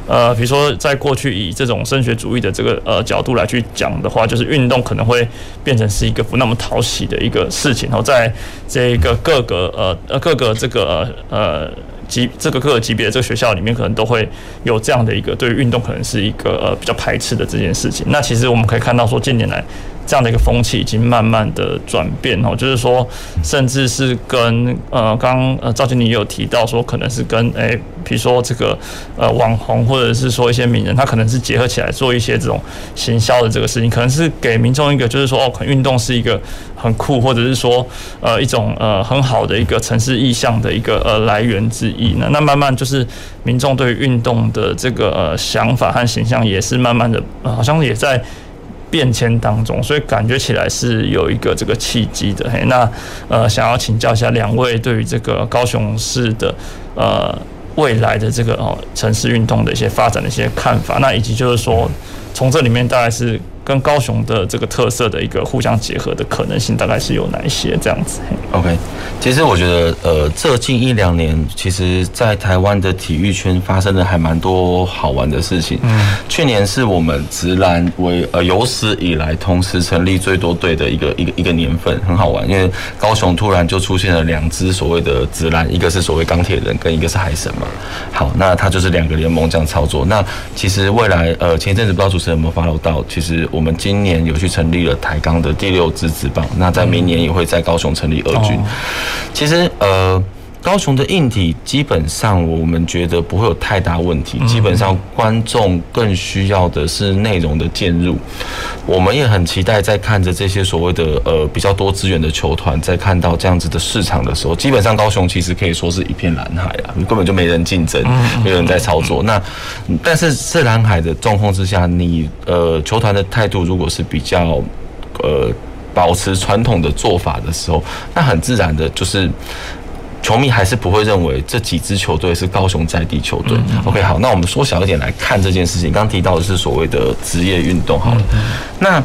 呃，比如说在过去以这种升学主义的这个呃角度来去讲的话，就是运动可能会变成是一个不那么讨喜的一个事情，然后在这个各个呃呃各个这个呃。级这个各个级别这个学校里面，可能都会有这样的一个对于运动可能是一个呃比较排斥的这件事情。那其实我们可以看到说，近年来。这样的一个风气已经慢慢的转变哦，就是说，甚至是跟呃，刚呃赵经理也有提到说，可能是跟诶，比如说这个呃网红或者是说一些名人，他可能是结合起来做一些这种行销的这个事情，可能是给民众一个就是说哦，可能运动是一个很酷，或者是说呃一种呃很好的一个城市意象的一个呃来源之一那。那慢慢就是民众对于运动的这个呃想法和形象也是慢慢的，呃好像也在。变迁当中，所以感觉起来是有一个这个契机的。嘿，那呃，想要请教一下两位对于这个高雄市的呃未来的这个哦城市运动的一些发展的一些看法，那以及就是说从这里面大概是。跟高雄的这个特色的一个互相结合的可能性，大概是有哪一些这样子？OK，其实我觉得，呃，这近一两年，其实在台湾的体育圈发生的还蛮多好玩的事情。嗯，去年是我们直男为呃有史以来同时成立最多队的一个一个一个年份，很好玩，因为高雄突然就出现了两支所谓的直男，一个是所谓钢铁人，跟一个是海神嘛。好，那它就是两个联盟这样操作。那其实未来，呃，前一阵子不知道主持人有没有 follow 到，其实。我们今年有去成立了台钢的第六支职棒，那在明年也会在高雄成立二军。其实，呃，高雄的硬体基本上我们觉得不会有太大问题。基本上观众更需要的是内容的介入。我们也很期待在看着这些所谓的呃比较多资源的球团，在看到这样子的市场的时候，基本上高雄其实可以说是一片蓝海啊，根本就没人竞争，没有人在操作。那但是是蓝海的状况之下，你呃球团的态度如果是比较呃保持传统的做法的时候，那很自然的就是。球迷还是不会认为这几支球队是高雄在地球队。OK，好，那我们缩小一点来看这件事情。刚提到的是所谓的职业运动，好了，那。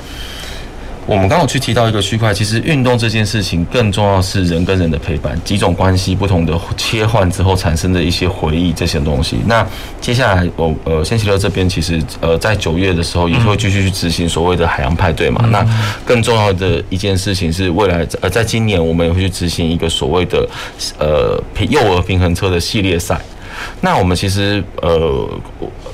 我们刚刚有去提到一个区块，其实运动这件事情更重要是人跟人的陪伴，几种关系不同的切换之后产生的一些回忆这些东西。那接下来我呃，仙奇乐这边其实呃在九月的时候也会继续去执行所谓的海洋派对嘛。那更重要的一件事情是未来呃在今年我们也会去执行一个所谓的呃幼儿平衡车的系列赛。那我们其实呃。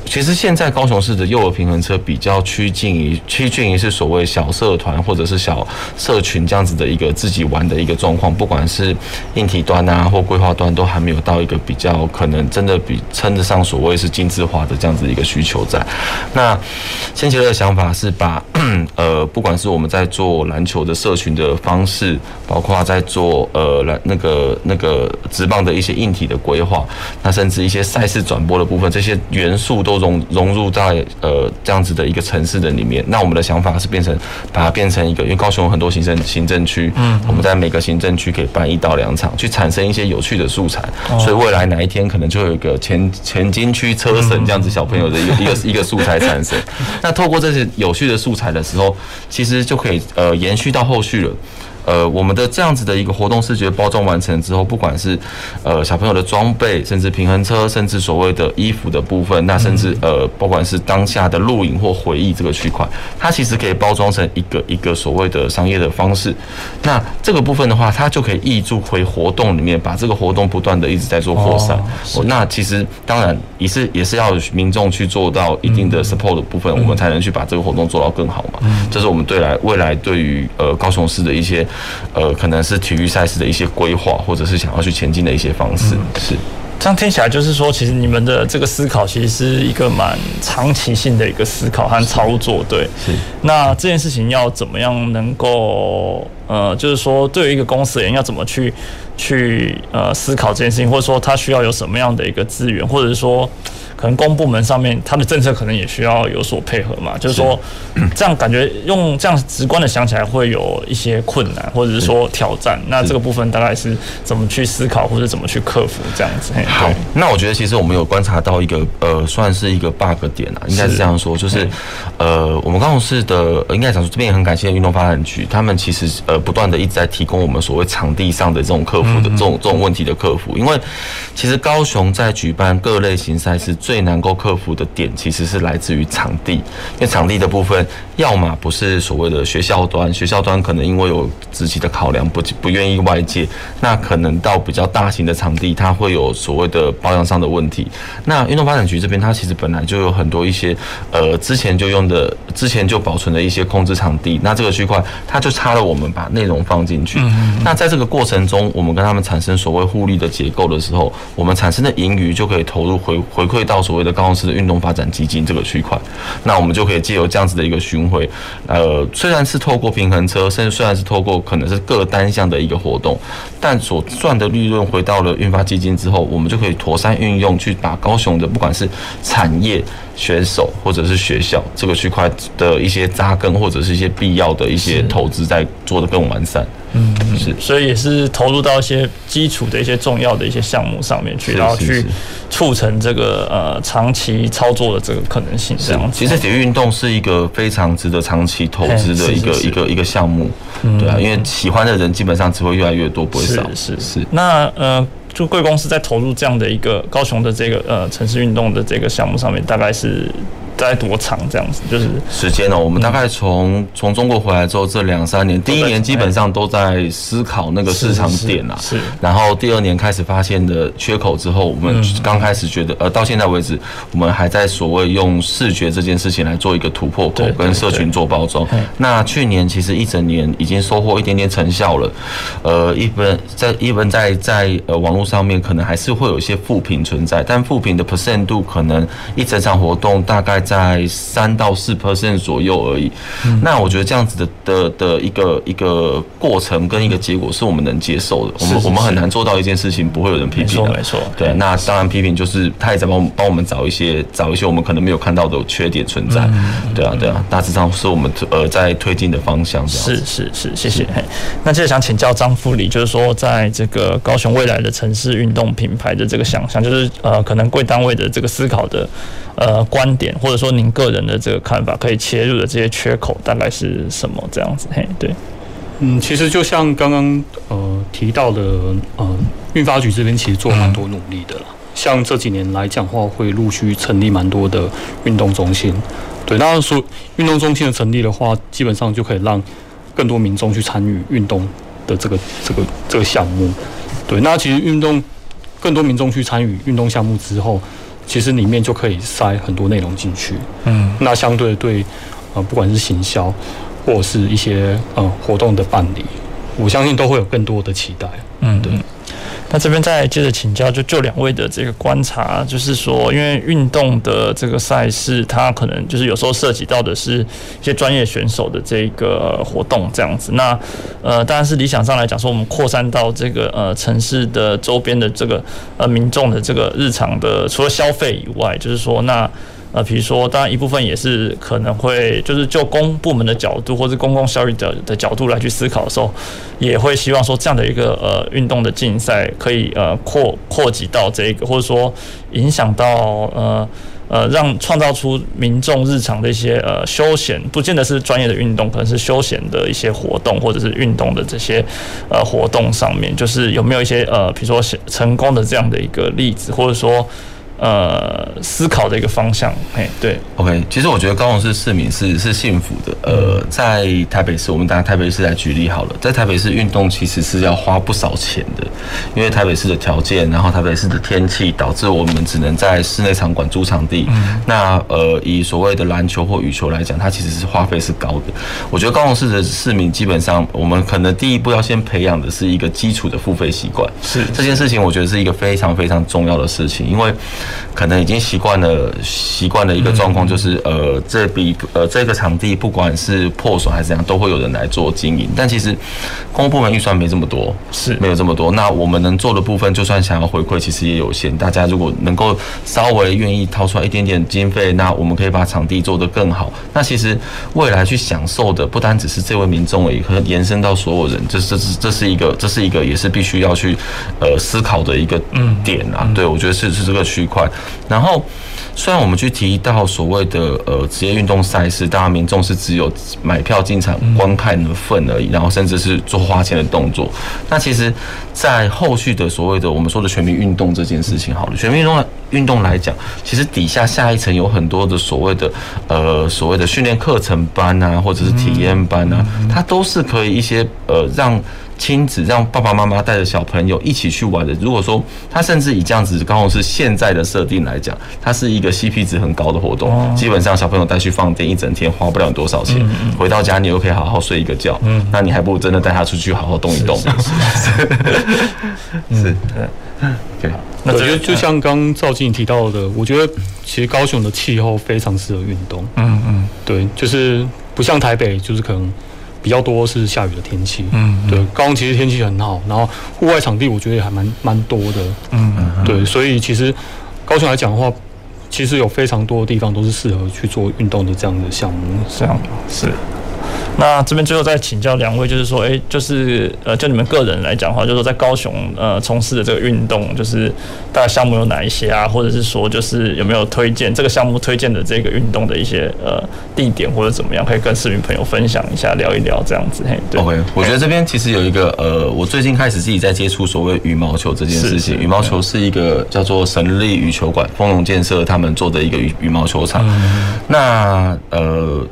其实现在高雄市的幼儿平衡车比较趋近于趋近于是所谓小社团或者是小社群这样子的一个自己玩的一个状况，不管是硬体端啊或规划端都还没有到一个比较可能真的比称得上所谓是精致化的这样子一个需求在。那先前的想法是把 呃不管是我们在做篮球的社群的方式，包括在做呃篮那个那个职棒的一些硬体的规划，那甚至一些赛事转播的部分，这些元素都。融融入在呃这样子的一个城市的里面，那我们的想法是变成把它变成一个，因为高雄有很多行政行政区，嗯，我们在每个行政区可以办一到两场，去产生一些有趣的素材，所以未来哪一天可能就有一个前前金区车神这样子小朋友的一个一个一个素材产生。那透过这些有趣的素材的时候，其实就可以呃延续到后续了。呃，我们的这样子的一个活动视觉包装完成之后，不管是呃小朋友的装备，甚至平衡车，甚至所谓的衣服的部分，那甚至呃，不管是当下的录影或回忆这个区块，它其实可以包装成一个一个所谓的商业的方式。那这个部分的话，它就可以挹注回活动里面，把这个活动不断的一直在做扩散。哦，那其实当然也是也是要民众去做到一定的 support 的部分，我们才能去把这个活动做到更好嘛。这是我们对来未来对于呃高雄市的一些。呃，可能是体育赛事的一些规划，或者是想要去前进的一些方式，是这样听起来，就是说，其实你们的这个思考，其实是一个蛮长期性的一个思考和操作，对。是。那这件事情要怎么样能够呃，就是说对于一个公司人要怎么去去呃思考这件事情，或者说他需要有什么样的一个资源，或者是说。可能公部门上面，他的政策可能也需要有所配合嘛。就是说，这样感觉用这样直观的想起来，会有一些困难，或者是说挑战。那这个部分大概是怎么去思考，或者怎么去克服这样子？好，那我觉得其实我们有观察到一个呃，算是一个 bug 点啊，应该是这样说，就是呃，我们高雄市的应该讲说这边也很感谢运动发展局，他们其实呃不断的一直在提供我们所谓场地上的这种客服的这种这种问题的客服，因为其实高雄在举办各类型赛事。最能够克服的点其实是来自于场地，因为场地的部分，要么不是所谓的学校端，学校端可能因为有自己的考量，不不愿意外界，那可能到比较大型的场地，它会有所谓的保养上的问题。那运动发展局这边，它其实本来就有很多一些呃之前就用的，之前就保存的一些控制场地，那这个区块它就差了我们把内容放进去。那在这个过程中，我们跟他们产生所谓互利的结构的时候，我们产生的盈余就可以投入回回馈到。所谓的高雄市的运动发展基金这个区块，那我们就可以借由这样子的一个巡回，呃，虽然是透过平衡车，甚至虽然是透过可能是各单项的一个活动，但所赚的利润回到了运发基金之后，我们就可以妥善运用，去把高雄的不管是产业。选手或者是学校这个区块的一些扎根，或者是一些必要的一些投资，在做得更完善。嗯，是，所以也是投入到一些基础的一些重要的一些项目上面去，然后去促成这个呃长期操作的这个可能性。这样，其实体育运动是一个非常值得长期投资的一个一个一个项目。对啊，因为喜欢的人基本上只会越来越多，不会少。是是是。那呃。就贵公司在投入这样的一个高雄的这个呃城市运动的这个项目上面，大概是。大概多长这样子？就是时间呢？我们大概从从中国回来之后，这两三年，第一年基本上都在思考那个市场点啊。是。然后第二年开始发现的缺口之后，我们刚开始觉得，呃，到现在为止，我们还在所谓用视觉这件事情来做一个突破口，跟社群做包装。那去年其实一整年已经收获一点点成效了。呃，一本在一本在在呃网络上面，可能还是会有一些负评存在，但负评的 percent 度可能一整场活动大概。在三到四 percent 左右而已，嗯、那我觉得这样子的的的一个一个过程跟一个结果是我们能接受的。我们我们很难做到一件事情不会有人批评的，没错。对，那当然批评就是他也在帮帮我们找一些找一些我们可能没有看到的缺点存在。嗯、对啊，对啊，大致上是我们呃在推进的方向。是是是，谢谢。那接着想请教张副理，就是说在这个高雄未来的城市运动品牌的这个想象，就是呃可能贵单位的这个思考的呃观点或者。说您个人的这个看法，可以切入的这些缺口大概是什么？这样子，嘿，对，嗯，其实就像刚刚呃提到的，呃，运发局这边其实做蛮多努力的啦。像这几年来讲话，会陆续成立蛮多的运动中心。对，那说运动中心的成立的话，基本上就可以让更多民众去参与运动的这个这个这个项目。对，那其实运动更多民众去参与运动项目之后。其实里面就可以塞很多内容进去，嗯，那相对对，呃，不管是行销或者是一些呃活动的办理，我相信都会有更多的期待，嗯，对。那这边再接着请教，就就两位的这个观察，就是说，因为运动的这个赛事，它可能就是有时候涉及到的是一些专业选手的这个活动这样子。那呃，当然是理想上来讲，说我们扩散到这个呃城市的周边的这个呃民众的这个日常的，除了消费以外，就是说那。呃，比如说，当然一部分也是可能会，就是就公部门的角度或者公共效益的的角度来去思考的时候，也会希望说这样的一个呃运动的竞赛可以呃扩扩及到这个，或者说影响到呃呃让创造出民众日常的一些呃休闲，不见得是专业的运动，可能是休闲的一些活动或者是运动的这些呃活动上面，就是有没有一些呃比如说成功的这样的一个例子，或者说。呃，思考的一个方向，嘿，对，OK，其实我觉得高雄市市民是是幸福的。呃，在台北市，我们拿台北市来举例好了，在台北市运动其实是要花不少钱的，因为台北市的条件，然后台北市的天气，导致我们只能在室内场馆租场地。嗯、那呃，以所谓的篮球或羽球来讲，它其实是花费是高的。我觉得高雄市的市民基本上，我们可能第一步要先培养的是一个基础的付费习惯。是这件事情，我觉得是一个非常非常重要的事情，因为。可能已经习惯了习惯了一个状况，就是呃，这笔呃这个场地不管是破损还是怎样，都会有人来做经营。但其实公部门预算没这么多，是没有这么多。那我们能做的部分，就算想要回馈，其实也有限。大家如果能够稍微愿意掏出来一点点经费，那我们可以把场地做得更好。那其实未来去享受的不单只是这位民众而已，可能延伸到所有人。这这是这是一个这是一个也是必须要去呃思考的一个点啊。对，我觉得是是这个区块。然后。虽然我们去提到所谓的呃职业运动赛事，大家民众是只有买票进场观看的份而已，然后甚至是做花钱的动作。那其实，在后续的所谓的我们说的全民运动这件事情，好了，全民运动运动来讲，其实底下下一层有很多的所谓的呃所谓的训练课程班啊，或者是体验班啊，它都是可以一些呃让。亲子让爸爸妈妈带着小朋友一起去玩的。如果说他甚至以这样子刚好是现在的设定来讲，它是一个 CP 值很高的活动。基本上小朋友带去放电一整天花不了多少钱，回到家你又可以好好睡一个觉。那你还不如真的带他出去好好动一动。是，是，对。那我觉得就像刚赵经理提到的，我觉得其实高雄的气候非常适合运动。嗯嗯，对，就是不像台北，就是可能。比较多是下雨的天气，嗯，对，高雄其实天气很好，然后户外场地我觉得也还蛮蛮多的，嗯，对，所以其实高雄来讲的话，其实有非常多的地方都是适合去做运动的这样的项目，这样是。那这边最后再请教两位，就是说，哎，就是呃，就你们个人来讲的话，就是说在高雄呃从事的这个运动，就是大概项目有哪一些啊？或者是说，就是有没有推荐这个项目推荐的这个运动的一些呃地点或者怎么样，可以跟市民朋友分享一下，聊一聊这样子。嘿，对。OK，我觉得这边其实有一个呃，我最近开始自己在接触所谓羽毛球这件事情。羽毛球是一个叫做神力羽球馆，丰隆建设他们做的一个羽羽毛球场。嗯、那呃。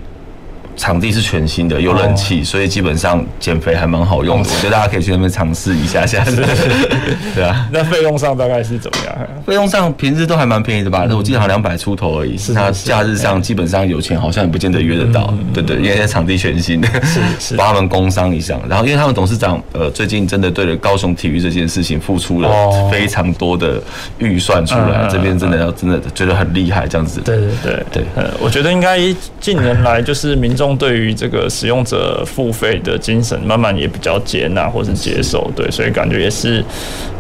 场地是全新的，有冷气，所以基本上减肥还蛮好用的，我觉得大家可以去那边尝试一下下。对啊，那费用上大概是怎么样？费用上平日都还蛮便宜的吧？那我记得好像两百出头而已。是他假日上基本上有钱好像也不见得约得到。对对，因为那场地全新的，是是，帮他们工商一下。然后因为他们董事长呃最近真的对了高雄体育这件事情付出了非常多的预算出来，这边真的要真的觉得很厉害这样子。对对对对，呃，我觉得应该近年来就是民众。对于这个使用者付费的精神，慢慢也比较接纳或是接受，对，所以感觉也是，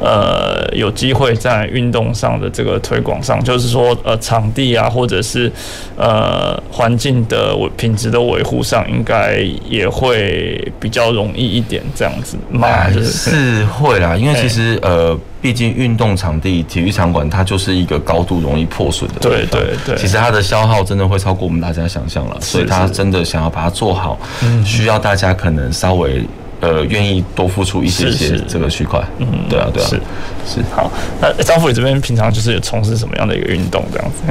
呃，有机会在运动上的这个推广上，就是说，呃，场地啊，或者是呃环境的品质的维护上，应该也会比较容易一点，这样子嘛，就是，是会啦，因为其实呃。毕竟运动场地、体育场馆，它就是一个高度容易破损的。对对对，其实它的消耗真的会超过我们大家想象了，所以它真的想要把它做好，需要大家可能稍微呃愿意多付出一些些这个区块。嗯，对啊对啊，是是。好，那张副理这边平常就是有从事什么样的一个运动这样子？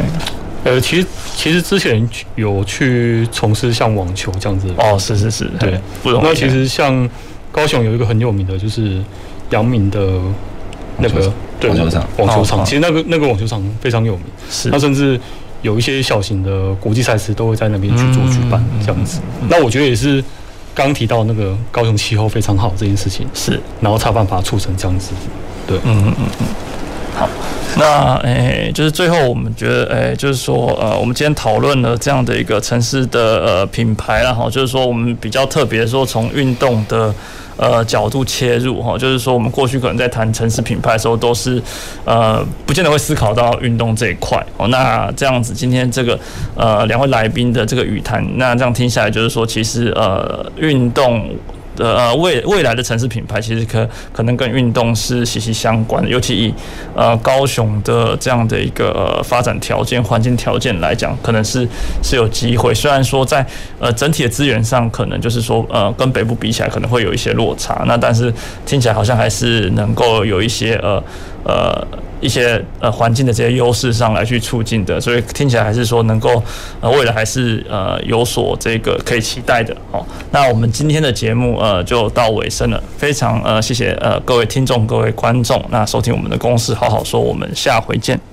呃，其实其实之前有去从事像网球这样子。哦，是是是，对，不容易。那其实像高雄有一个很有名的就是阳明的。那个对网球场，网球场其实那个那个网球场非常有名，是那甚至有一些小型的国际赛事都会在那边去做举办这样子。那我觉得也是刚提到那个高雄气候非常好这件事情，是然后才有办法促成这样子。对，嗯嗯嗯嗯。好，那诶、就是最后我们觉得，诶、就是说，呃，我们今天讨论了这样的一个城市的呃品牌，然后就是说我们比较特别说从运动的。呃，角度切入哈，就是说，我们过去可能在谈城市品牌的时候，都是呃，不见得会思考到运动这一块哦。那这样子，今天这个呃，两位来宾的这个语谈，那这样听下来，就是说，其实呃，运动。的呃未未来的城市品牌，其实可可能跟运动是息息相关的，尤其以呃高雄的这样的一个发展条件、环境条件来讲，可能是是有机会。虽然说在呃整体的资源上，可能就是说呃跟北部比起来，可能会有一些落差。那但是听起来好像还是能够有一些呃呃。一些呃环境的这些优势上来去促进的，所以听起来还是说能够呃未来还是呃有所这个可以期待的。好，那我们今天的节目呃就到尾声了，非常呃谢谢呃各位听众各位观众，那收听我们的公司好好说，我们下回见。